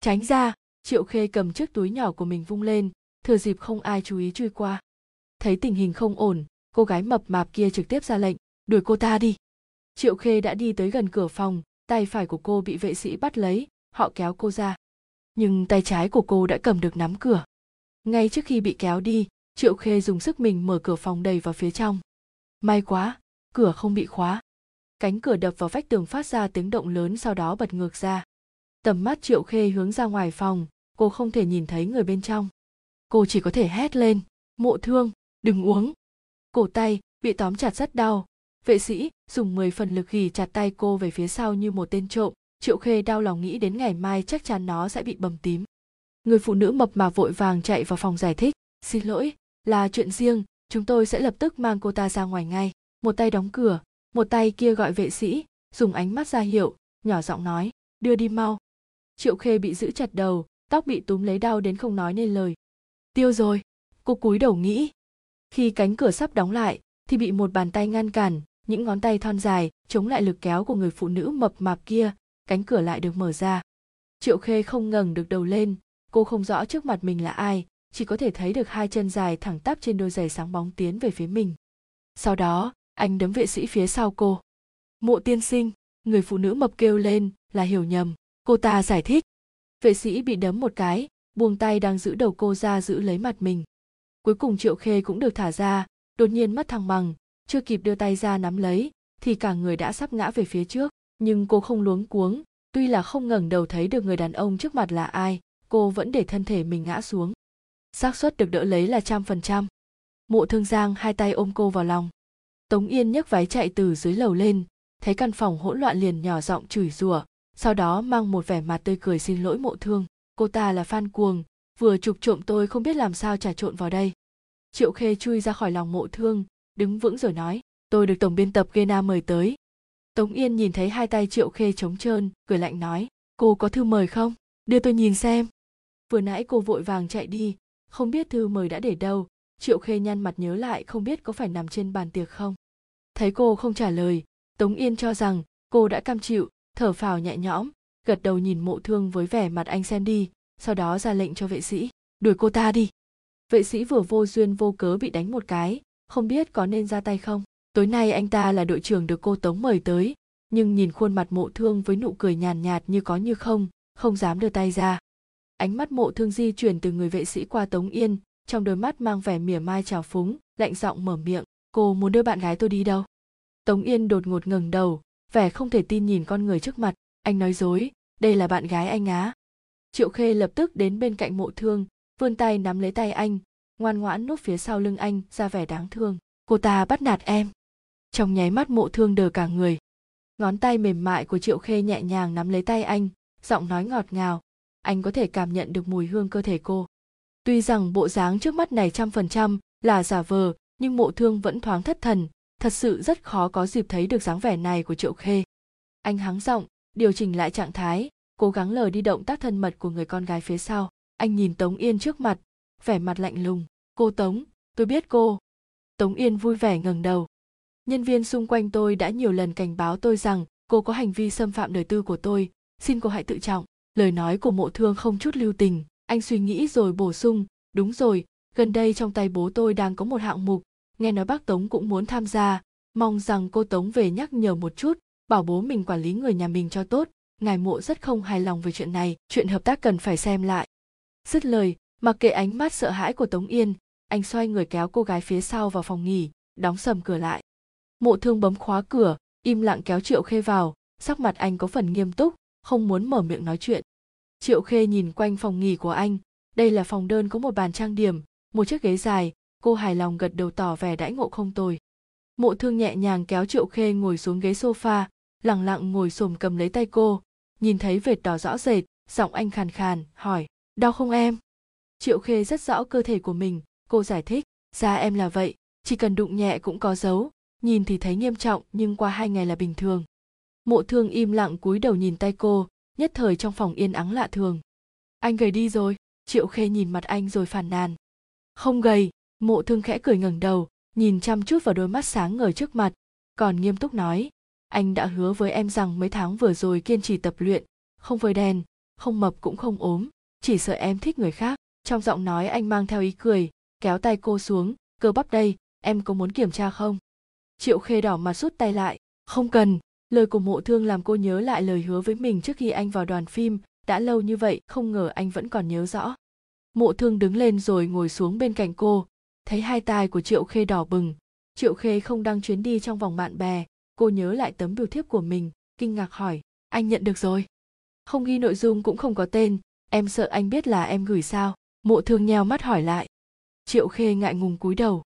S1: Tránh ra. Triệu khê cầm chiếc túi nhỏ của mình vung lên, thừa dịp không ai chú ý chui qua. Thấy tình hình không ổn, cô gái mập mạp kia trực tiếp ra lệnh, đuổi cô ta đi. Triệu khê đã đi tới gần cửa phòng, tay phải của cô bị vệ sĩ bắt lấy, họ kéo cô ra. Nhưng tay trái của cô đã cầm được nắm cửa ngay trước khi bị kéo đi, triệu khê dùng sức mình mở cửa phòng đầy vào phía trong. May quá, cửa không bị khóa. Cánh cửa đập vào vách tường phát ra tiếng động lớn sau đó bật ngược ra. Tầm mắt triệu khê hướng ra ngoài phòng, cô không thể nhìn thấy người bên trong. Cô chỉ có thể hét lên, mộ thương, đừng uống. Cổ tay bị tóm chặt rất đau. Vệ sĩ dùng 10 phần lực ghì chặt tay cô về phía sau như một tên trộm. Triệu khê đau lòng nghĩ đến ngày mai chắc chắn nó sẽ bị bầm tím người phụ nữ mập mạp vội vàng chạy vào phòng giải thích, xin lỗi, là chuyện riêng, chúng tôi sẽ lập tức mang cô ta ra ngoài ngay. Một tay đóng cửa, một tay kia gọi vệ sĩ, dùng ánh mắt ra hiệu, nhỏ giọng nói, đưa đi mau. Triệu khê bị giữ chặt đầu, tóc bị túm lấy đau đến không nói nên lời. Tiêu rồi, cô cúi đầu nghĩ. Khi cánh cửa sắp đóng lại, thì bị một bàn tay ngăn cản, những ngón tay thon dài chống lại lực kéo của người phụ nữ mập mạp kia, cánh cửa lại được mở ra. Triệu khê không ngẩng được đầu lên cô không rõ trước mặt mình là ai, chỉ có thể thấy được hai chân dài thẳng tắp trên đôi giày sáng bóng tiến về phía mình. Sau đó, anh đấm vệ sĩ phía sau cô. Mộ tiên sinh, người phụ nữ mập kêu lên, là hiểu nhầm, cô ta giải thích. Vệ sĩ bị đấm một cái, buông tay đang giữ đầu cô ra giữ lấy mặt mình. Cuối cùng triệu khê cũng được thả ra, đột nhiên mất thăng bằng, chưa kịp đưa tay ra nắm lấy, thì cả người đã sắp ngã về phía trước. Nhưng cô không luống cuống, tuy là không ngẩng đầu thấy được người đàn ông trước mặt là ai cô vẫn để thân thể mình ngã xuống. Xác suất được đỡ lấy là trăm phần trăm. Mộ thương giang hai tay ôm cô vào lòng. Tống yên nhấc váy chạy từ dưới lầu lên, thấy căn phòng hỗn loạn liền nhỏ giọng chửi rủa, sau đó mang một vẻ mặt tươi cười xin lỗi mộ thương. Cô ta là fan cuồng, vừa chụp trộm tôi không biết làm sao trà trộn vào đây. Triệu khê chui ra khỏi lòng mộ thương, đứng vững rồi nói, tôi được tổng biên tập gena mời tới. Tống yên nhìn thấy hai tay triệu khê trống trơn, cười lạnh nói, cô có thư mời không? Đưa tôi nhìn xem vừa nãy cô vội vàng chạy đi, không biết thư mời đã để đâu. Triệu khê nhăn mặt nhớ lại không biết có phải nằm trên bàn tiệc không. Thấy cô không trả lời, tống yên cho rằng cô đã cam chịu, thở phào nhẹ nhõm, gật đầu nhìn mộ thương với vẻ mặt anh xem đi, sau đó ra lệnh cho vệ sĩ, đuổi cô ta đi. Vệ sĩ vừa vô duyên vô cớ bị đánh một cái, không biết có nên ra tay không. Tối nay anh ta là đội trưởng được cô tống mời tới. Nhưng nhìn khuôn mặt mộ thương với nụ cười nhàn nhạt như có như không không dám đưa tay ra ánh mắt mộ thương di chuyển từ người vệ sĩ qua tống yên, trong đôi mắt mang vẻ mỉa mai trào phúng, lạnh giọng mở miệng, cô muốn đưa bạn gái tôi đi đâu? Tống yên đột ngột ngẩng đầu, vẻ không thể tin nhìn con người trước mặt, anh nói dối, đây là bạn gái anh á. Triệu khê lập tức đến bên cạnh mộ thương, vươn tay nắm lấy tay anh, ngoan ngoãn núp phía sau lưng anh ra vẻ đáng thương, cô ta bắt nạt em. Trong nháy mắt mộ thương đờ cả người. Ngón tay mềm mại của triệu khê nhẹ nhàng nắm lấy tay anh, giọng nói ngọt ngào anh có thể cảm nhận được mùi hương cơ thể cô. Tuy rằng bộ dáng trước mắt này trăm phần trăm là giả vờ, nhưng mộ thương vẫn thoáng thất thần, thật sự rất khó có dịp thấy được dáng vẻ này của triệu khê. Anh hắng giọng, điều chỉnh lại trạng thái, cố gắng lờ đi động tác thân mật của người con gái phía sau. Anh nhìn tống yên trước mặt, vẻ mặt lạnh lùng. Cô tống, tôi biết cô. Tống yên vui vẻ ngẩng đầu. Nhân viên xung quanh tôi đã nhiều lần cảnh báo tôi rằng cô có hành vi xâm phạm đời tư của tôi. Xin cô hãy tự trọng lời nói của mộ thương không chút lưu tình. Anh suy nghĩ rồi bổ sung, đúng rồi, gần đây trong tay bố tôi đang có một hạng mục. Nghe nói bác tống cũng muốn tham gia. Mong rằng cô tống về nhắc nhở một chút, bảo bố mình quản lý người nhà mình cho tốt. Ngài mộ rất không hài lòng về chuyện này. Chuyện hợp tác cần phải xem lại. Dứt lời, mặc kệ ánh mắt sợ hãi của tống yên, anh xoay người kéo cô gái phía sau vào phòng nghỉ, đóng sầm cửa lại. Mộ thương bấm khóa cửa, im lặng kéo triệu khê vào, sắc mặt anh có phần nghiêm túc không muốn mở miệng nói chuyện. Triệu khê nhìn quanh phòng nghỉ của anh. Đây là phòng đơn có một bàn trang điểm, một chiếc ghế dài. Cô hài lòng gật đầu tỏ vẻ đãi ngộ không tồi. Mộ thương nhẹ nhàng kéo triệu khê ngồi xuống ghế sofa lẳng lặng ngồi xổm cầm lấy tay cô, nhìn thấy vệt đỏ rõ rệt, giọng anh khàn khàn, hỏi, đau không em? Triệu khê rất rõ cơ thể của mình, cô giải thích, da em là vậy, chỉ cần đụng nhẹ cũng có dấu, nhìn thì thấy nghiêm trọng nhưng qua hai ngày là bình thường mộ thương im lặng cúi đầu nhìn tay cô, nhất thời trong phòng yên ắng lạ thường. Anh gầy đi rồi, triệu khê nhìn mặt anh rồi phàn nàn. Không gầy, mộ thương khẽ cười ngẩng đầu, nhìn chăm chút vào đôi mắt sáng ngời trước mặt, còn nghiêm túc nói, anh đã hứa với em rằng mấy tháng vừa rồi kiên trì tập luyện, không vơi đen không mập cũng không ốm, chỉ sợ em thích người khác. Trong giọng nói anh mang theo ý cười, kéo tay cô xuống, cơ bắp đây, em có muốn kiểm tra không? Triệu khê đỏ mặt rút tay lại, không cần lời của mộ thương làm cô nhớ lại lời hứa với mình trước khi anh vào đoàn phim. Đã lâu như vậy, không ngờ anh vẫn còn nhớ rõ. Mộ thương đứng lên rồi ngồi xuống bên cạnh cô. Thấy hai tai của triệu khê đỏ bừng. Triệu khê không đăng chuyến đi trong vòng bạn bè. Cô nhớ lại tấm biểu thiếp của mình, kinh ngạc hỏi, anh nhận được rồi? Không ghi nội dung cũng không có tên. Em sợ anh biết là em gửi sao? Mộ thương nheo mắt hỏi lại. Triệu khê ngại ngùng cúi đầu.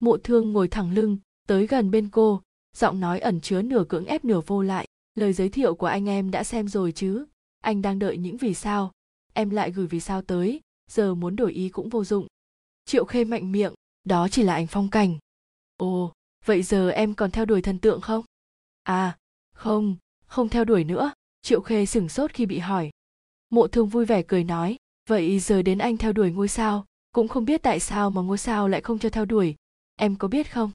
S1: Mộ thương ngồi thẳng lưng, tới gần bên cô giọng nói ẩn chứa nửa cưỡng ép nửa vô lại. Lời giới thiệu của anh em đã xem rồi chứ? Anh đang đợi những vì sao. Em lại gửi vì sao tới. Giờ muốn đổi ý cũng vô dụng. Triệu khê mạnh miệng. Đó chỉ là ảnh phong cảnh. Ồ, vậy giờ em còn theo đuổi thần tượng không? À không không theo đuổi nữa. Triệu khê sửng sốt khi bị hỏi. Mộ thương vui vẻ cười nói. Vậy giờ đến anh theo đuổi ngôi sao? Cũng không biết tại sao mà ngôi sao lại không cho theo đuổi. Em có biết không?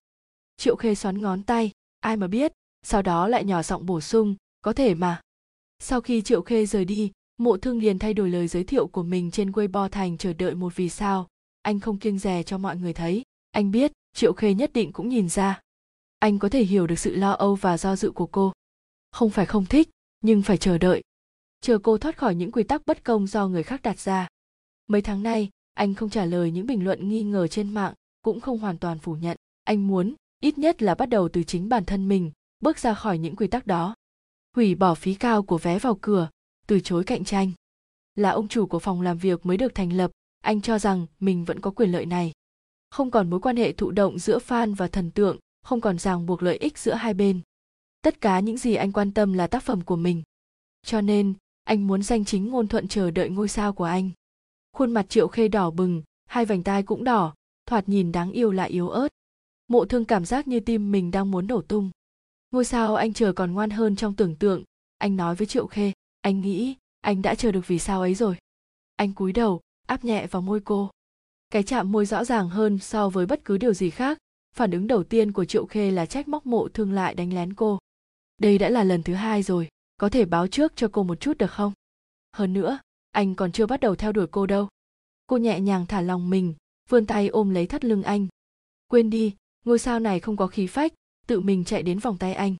S1: Triệu khê xoắn ngón tay ai mà biết, sau đó lại nhỏ giọng bổ sung, có thể mà. Sau khi triệu khê rời đi, mộ thương liền thay đổi lời giới thiệu của mình trên weibo thành chờ đợi một vì sao. Anh không kiêng dè cho mọi người thấy. Anh biết, triệu khê nhất định cũng nhìn ra. Anh có thể hiểu được sự lo âu và do dự của cô. Không phải không thích, nhưng phải chờ đợi. Chờ cô thoát khỏi những quy tắc bất công do người khác đặt ra. Mấy tháng nay, anh không trả lời những bình luận nghi ngờ trên mạng, cũng không hoàn toàn phủ nhận. Anh muốn ít nhất là bắt đầu từ chính bản thân mình, bước ra khỏi những quy tắc đó. Hủy bỏ phí cao của vé vào cửa, từ chối cạnh tranh. Là ông chủ của phòng làm việc mới được thành lập, anh cho rằng mình vẫn có quyền lợi này. Không còn mối quan hệ thụ động giữa fan và thần tượng, không còn ràng buộc lợi ích giữa hai bên. Tất cả những gì anh quan tâm là tác phẩm của mình. Cho nên, anh muốn danh chính ngôn thuận chờ đợi ngôi sao của anh. Khuôn mặt triệu khê đỏ bừng, hai vành tai cũng đỏ, thoạt nhìn đáng yêu lại yếu ớt mộ thương cảm giác như tim mình đang muốn nổ tung. Ngôi sao anh chờ còn ngoan hơn trong tưởng tượng. Anh nói với triệu khê, anh nghĩ anh đã chờ được vì sao ấy rồi. Anh cúi đầu, áp nhẹ vào môi cô. Cái chạm môi rõ ràng hơn so với bất cứ điều gì khác. Phản ứng đầu tiên của triệu khê là trách móc mộ thương lại đánh lén cô. Đây đã là lần thứ hai rồi, có thể báo trước cho cô một chút được không? Hơn nữa, anh còn chưa bắt đầu theo đuổi cô đâu. Cô nhẹ nhàng thả lòng mình, vươn tay ôm lấy thắt lưng anh. Quên đi ngôi sao này không có khí phách tự mình chạy đến vòng tay anh.